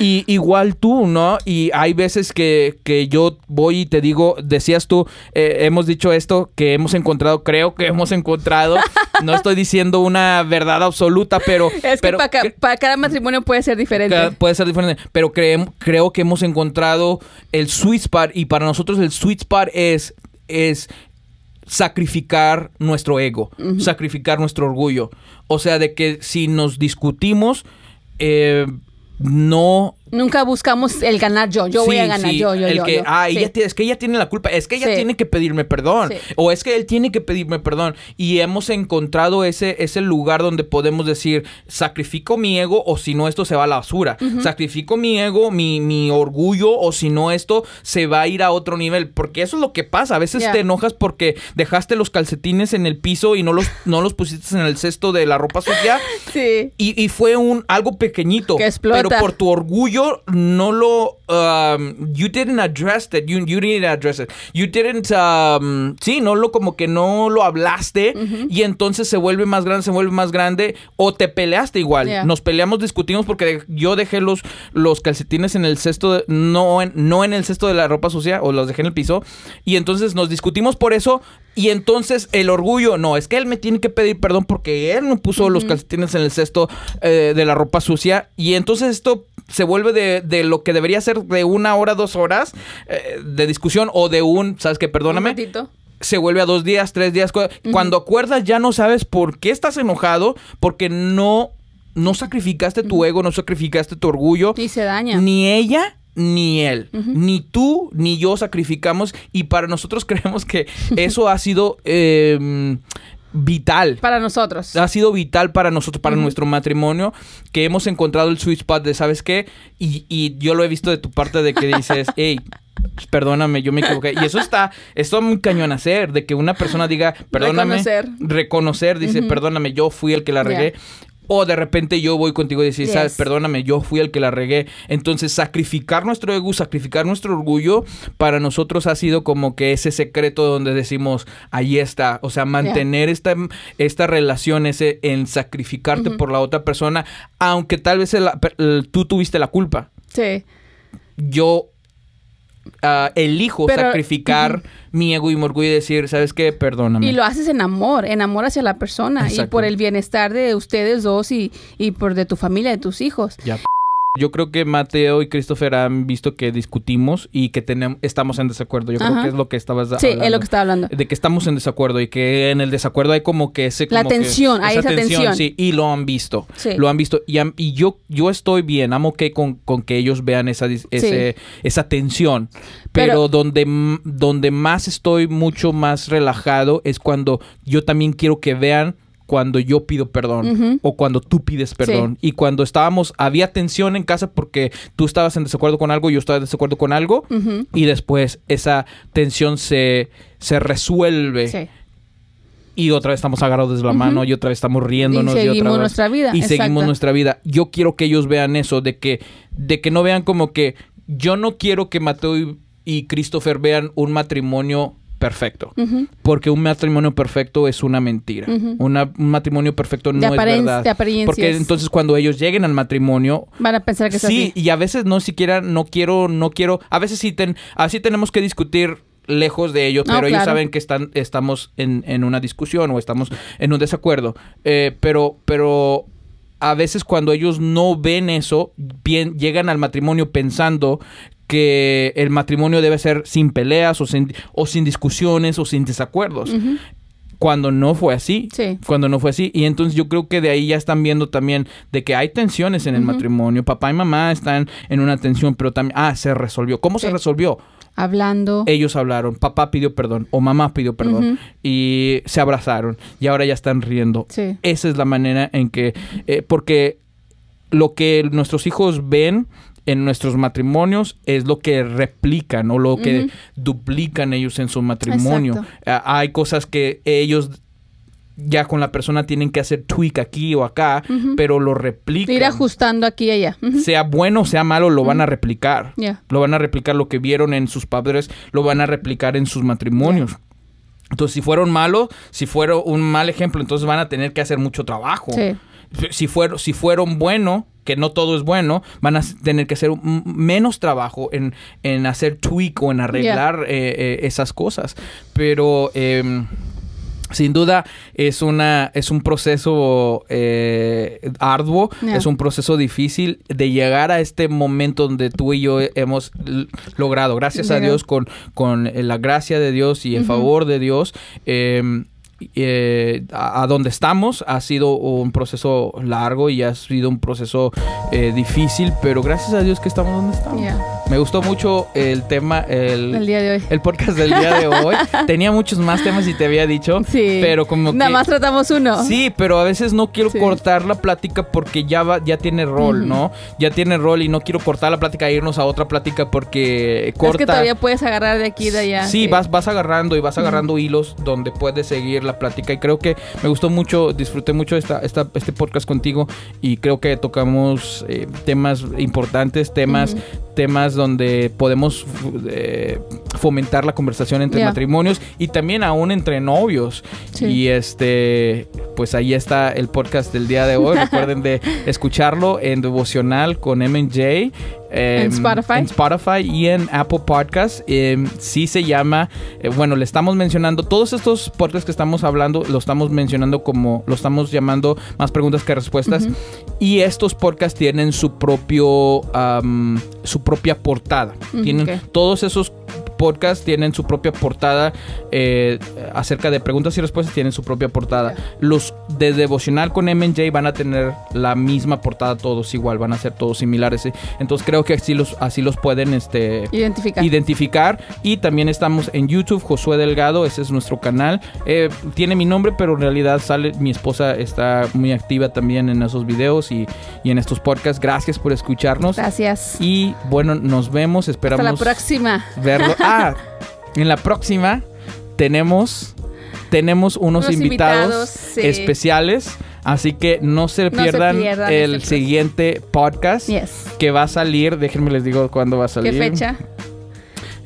Y igual tú, ¿no? Y hay veces que, que yo voy y te digo, decías tú, eh, hemos dicho esto, que hemos encontrado, creo que hemos encontrado, no estoy diciendo una verdad absoluta, pero... Es que pero para, ca- cre- para cada matrimonio puede ser diferente. Puede ser diferente, pero creem- creo que hemos encontrado el sweet spot y para nosotros el sweet spot es, es sacrificar nuestro ego, sacrificar nuestro orgullo. O sea, de que si nos discutimos, eh, no Nunca buscamos el ganar yo. Yo voy a ganar sí, yo, yo, el yo. que, yo. ah, Sí. ella es que ella tiene la culpa, es que ella tiene que pedirme perdón, o es que él tiene que pedirme perdón. Y hemos encontrado ese, ese lugar donde podemos decir, sacrifico mi ego o si no esto se va a la basura. Sacrifico mi ego, mi, mi orgullo o si no esto se va a ir a otro nivel. Porque eso es lo que pasa. A veces te enojas porque dejaste los calcetines en el piso y no los, no los pusiste en el cesto de la ropa sucia. Sí. Y, y fue un algo pequeñito. Que explota. Pero por tu orgullo no lo. um, you didn't address it. You, you didn't address it. You didn't. um, sí, no lo como que no lo hablaste. Y entonces se vuelve más grande, se vuelve más grande. O te peleaste igual. Yeah. Nos peleamos, discutimos porque yo dejé los, los calcetines en el cesto. de- no, en, no en el cesto de la ropa sucia. O los dejé en el piso. Y entonces nos discutimos por eso. Y entonces el orgullo, no, es que él me tiene que pedir perdón porque él no puso los calcetines en el cesto eh, de la ropa sucia. Y entonces esto se vuelve de, de lo que debería ser de una hora, dos horas eh, de discusión o de un, ¿sabes qué? Un Perdóname. ratito. Se vuelve a dos días, tres días. cu- Cuando acuerdas ya no sabes por qué estás enojado porque no, no sacrificaste tu ego, no sacrificaste tu orgullo. Y se daña. Ni ella ni él, ni tú ni yo sacrificamos y para nosotros creemos que eso ha sido eh, vital. Para nosotros. Ha sido vital para nosotros, para nuestro matrimonio, que hemos encontrado el sweet spot de, ¿sabes qué? Y, y yo lo he visto de tu parte de que dices, hey, perdóname, yo me equivoqué. Y eso está, esto es muy cañón hacer, de que una persona diga, perdóname. Reconocer. Reconocer, dice, perdóname, yo fui el que la regué. Yeah. O de repente yo voy contigo y sabes, Yes. perdóname, yo fui el que la regué. Entonces, sacrificar nuestro ego, sacrificar nuestro orgullo, para nosotros ha sido como que ese secreto donde decimos, ahí está. O sea, mantener esta, esta relación ese, en sacrificarte por la otra persona, aunque tal vez el- el- tú tuviste la culpa. Sí. Yo ah, elijo Pero- sacrificar mi ego y mi orgullo y decir, ¿sabes qué? Perdóname. Y lo haces en amor, en amor hacia la persona y por el bienestar de ustedes dos y, y por de tu familia, de tus hijos. Ya. Yo creo que Mateo y Christopher han visto que discutimos y que tenemos, estamos en desacuerdo. Yo creo que es lo que estabas Sí, hablando. es lo que estaba hablando. De que estamos en desacuerdo y que en el desacuerdo hay como que ese... La como que- tensión, hay esa tensión. Sí, y lo han visto. Sí. Lo han visto. Y, yo, yo estoy bien, amo que con, con que ellos vean esa, ese- esa tensión. Pero, Pero- donde, donde más estoy mucho más relajado es cuando yo también quiero que vean cuando yo pido perdón o cuando tú pides perdón. Y cuando estábamos, había tensión en casa porque tú estabas en desacuerdo con algo, yo estaba en desacuerdo con algo. Y después esa tensión se, se resuelve. Sí. Y otra vez estamos agarrados de la mano y otra vez estamos riéndonos. Y otra seguimos vez- nuestra vida, Y exacto. seguimos nuestra vida. Yo quiero que ellos vean eso, de que, de que no vean como que yo no quiero que Mateo y, y Christopher vean un matrimonio perfecto. Porque un matrimonio perfecto es una mentira. Una- un matrimonio perfecto no es verdad. de apariencias. Porque entonces cuando ellos lleguen al matrimonio, Van a pensar que es sí, así. y a veces no siquiera, no quiero, no quiero, a veces sí, ten, así tenemos que discutir lejos de ellos, No, pero ellos saben que están, estamos en, en una discusión o estamos en un desacuerdo. Eh, pero, pero a veces cuando ellos no ven eso, bien, llegan al matrimonio pensando que el matrimonio debe ser sin peleas o sin, o sin discusiones o sin desacuerdos. Cuando no fue así. Sí. Cuando no fue así. Y entonces yo creo que de ahí ya están viendo también de que hay tensiones en el matrimonio. Papá y mamá están en una tensión, pero también, ah, se resolvió. ¿Cómo se resolvió? Hablando. Ellos hablaron, papá pidió perdón o mamá pidió perdón y se abrazaron y ahora ya están riendo. Sí. Esa es la manera en que, eh, porque lo que nuestros hijos ven en nuestros matrimonios es lo que replican o lo que duplican ellos en su matrimonio. Ah, hay cosas que ellos ya con la persona tienen que hacer tweak aquí o acá, pero lo replican. Ir ajustando aquí y allá. Sea bueno o sea malo, lo van a replicar. Lo van a replicar lo que vieron en sus padres, lo van a replicar en sus matrimonios. Entonces, si fueron malos, si fueron un mal ejemplo, entonces van a tener que hacer mucho trabajo. Sí. Si fueron, si fueron bueno, que no todo es bueno, van a tener que hacer menos trabajo en, en hacer tweak o en arreglar eh, eh, esas cosas. Pero em, sin duda es una es un proceso eh, arduo, Yeah. es un proceso difícil de llegar a este momento donde tú y yo hemos logrado, gracias a. Dios, con, con eh, la gracia de Dios y el favor de Dios. Eh, a, donde estamos ha sido un proceso largo y ha sido un proceso eh, difícil, pero gracias a Dios que estamos donde estamos. Me gustó mucho el tema, el, El día de hoy. el podcast del día de hoy. Tenía muchos más temas y te había dicho, Sí. pero como Nada que- más tratamos uno. Sí, pero a veces no quiero Sí. cortar la plática porque ya va, ya tiene rol. ¿no? Ya tiene rol y no quiero cortar la plática e irnos a otra plática porque corta. Es que todavía puedes agarrar de aquí y de allá. Sí, vas, vas agarrando y vas agarrando hilos donde puedes seguir la plática. Y creo que me gustó mucho, disfruté mucho esta, esta, este podcast contigo. Y creo que tocamos eh, temas importantes, temas, temas donde podemos eh, fomentar la conversación entre matrimonios y también aún entre novios. Sí. Y este, pues ahí está el podcast del día de hoy. Recuerden de escucharlo en devocional con M&J. En Spotify. En Spotify y en Apple Podcast. Eh, sí se llama, eh, bueno, le estamos mencionando, todos estos podcasts que estamos hablando, lo estamos mencionando como, lo estamos llamando más preguntas que respuestas. Y estos podcasts tienen su propio, su propia portada. Tienen todos esos podcasts tienen su propia portada eh, acerca de preguntas y respuestas tienen su propia portada los de devocional con M&J van a tener la misma portada todos igual van a ser todos similares ¿eh? entonces creo que así los así los pueden este Identificar. identificar y también estamos en YouTube Josué Delgado ese es nuestro canal Eh, tiene mi nombre pero en realidad sale mi esposa está muy activa también en esos videos y, y en estos podcasts gracias por escucharnos Gracias. y bueno nos vemos esperamos Hasta la próxima. verlo. Ah, en la próxima tenemos tenemos unos, Unos invitados, invitados, sí. especiales, así que no se se pierdan, el este siguiente podcast Yes. que va a salir. Déjenme les digo cuándo va a ¿Qué salir.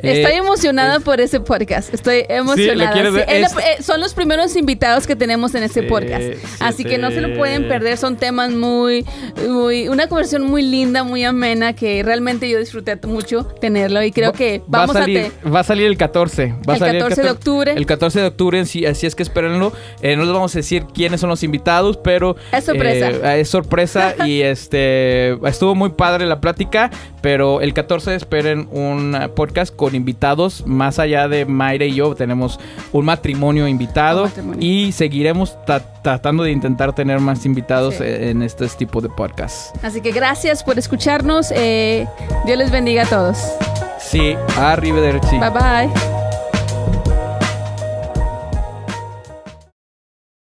Eh, Estoy emocionada por ese podcast. Estoy emocionada. ver? Sí, es Es- la- eh, son los primeros invitados que tenemos en este Sí, podcast. sí, Así que no se lo sí. pueden perder. Son temas muy, muy, una conversación muy linda, muy amena que realmente yo disfruté mucho tenerlo y creo va- que va a vamos a, salir, te- va a salir el 14. Va a El salir 14 de octubre. El 14 de octubre, sí, así es que espérenlo. Eh, no les vamos a decir quiénes son los invitados, pero... Es sorpresa. eh, es sorpresa y este... Estuvo muy padre la plática, pero el 14 esperen un eh, podcast con invitados. Más allá de Mayra y yo, tenemos un matrimonio invitado Un matrimonio. y seguiremos ta- tratando de intentar tener más invitados Sí. eh, en este tipo de podcast. Así que gracias por escucharnos. eh, Dios les bendiga a todos. Sí, arrivederci. Bye bye.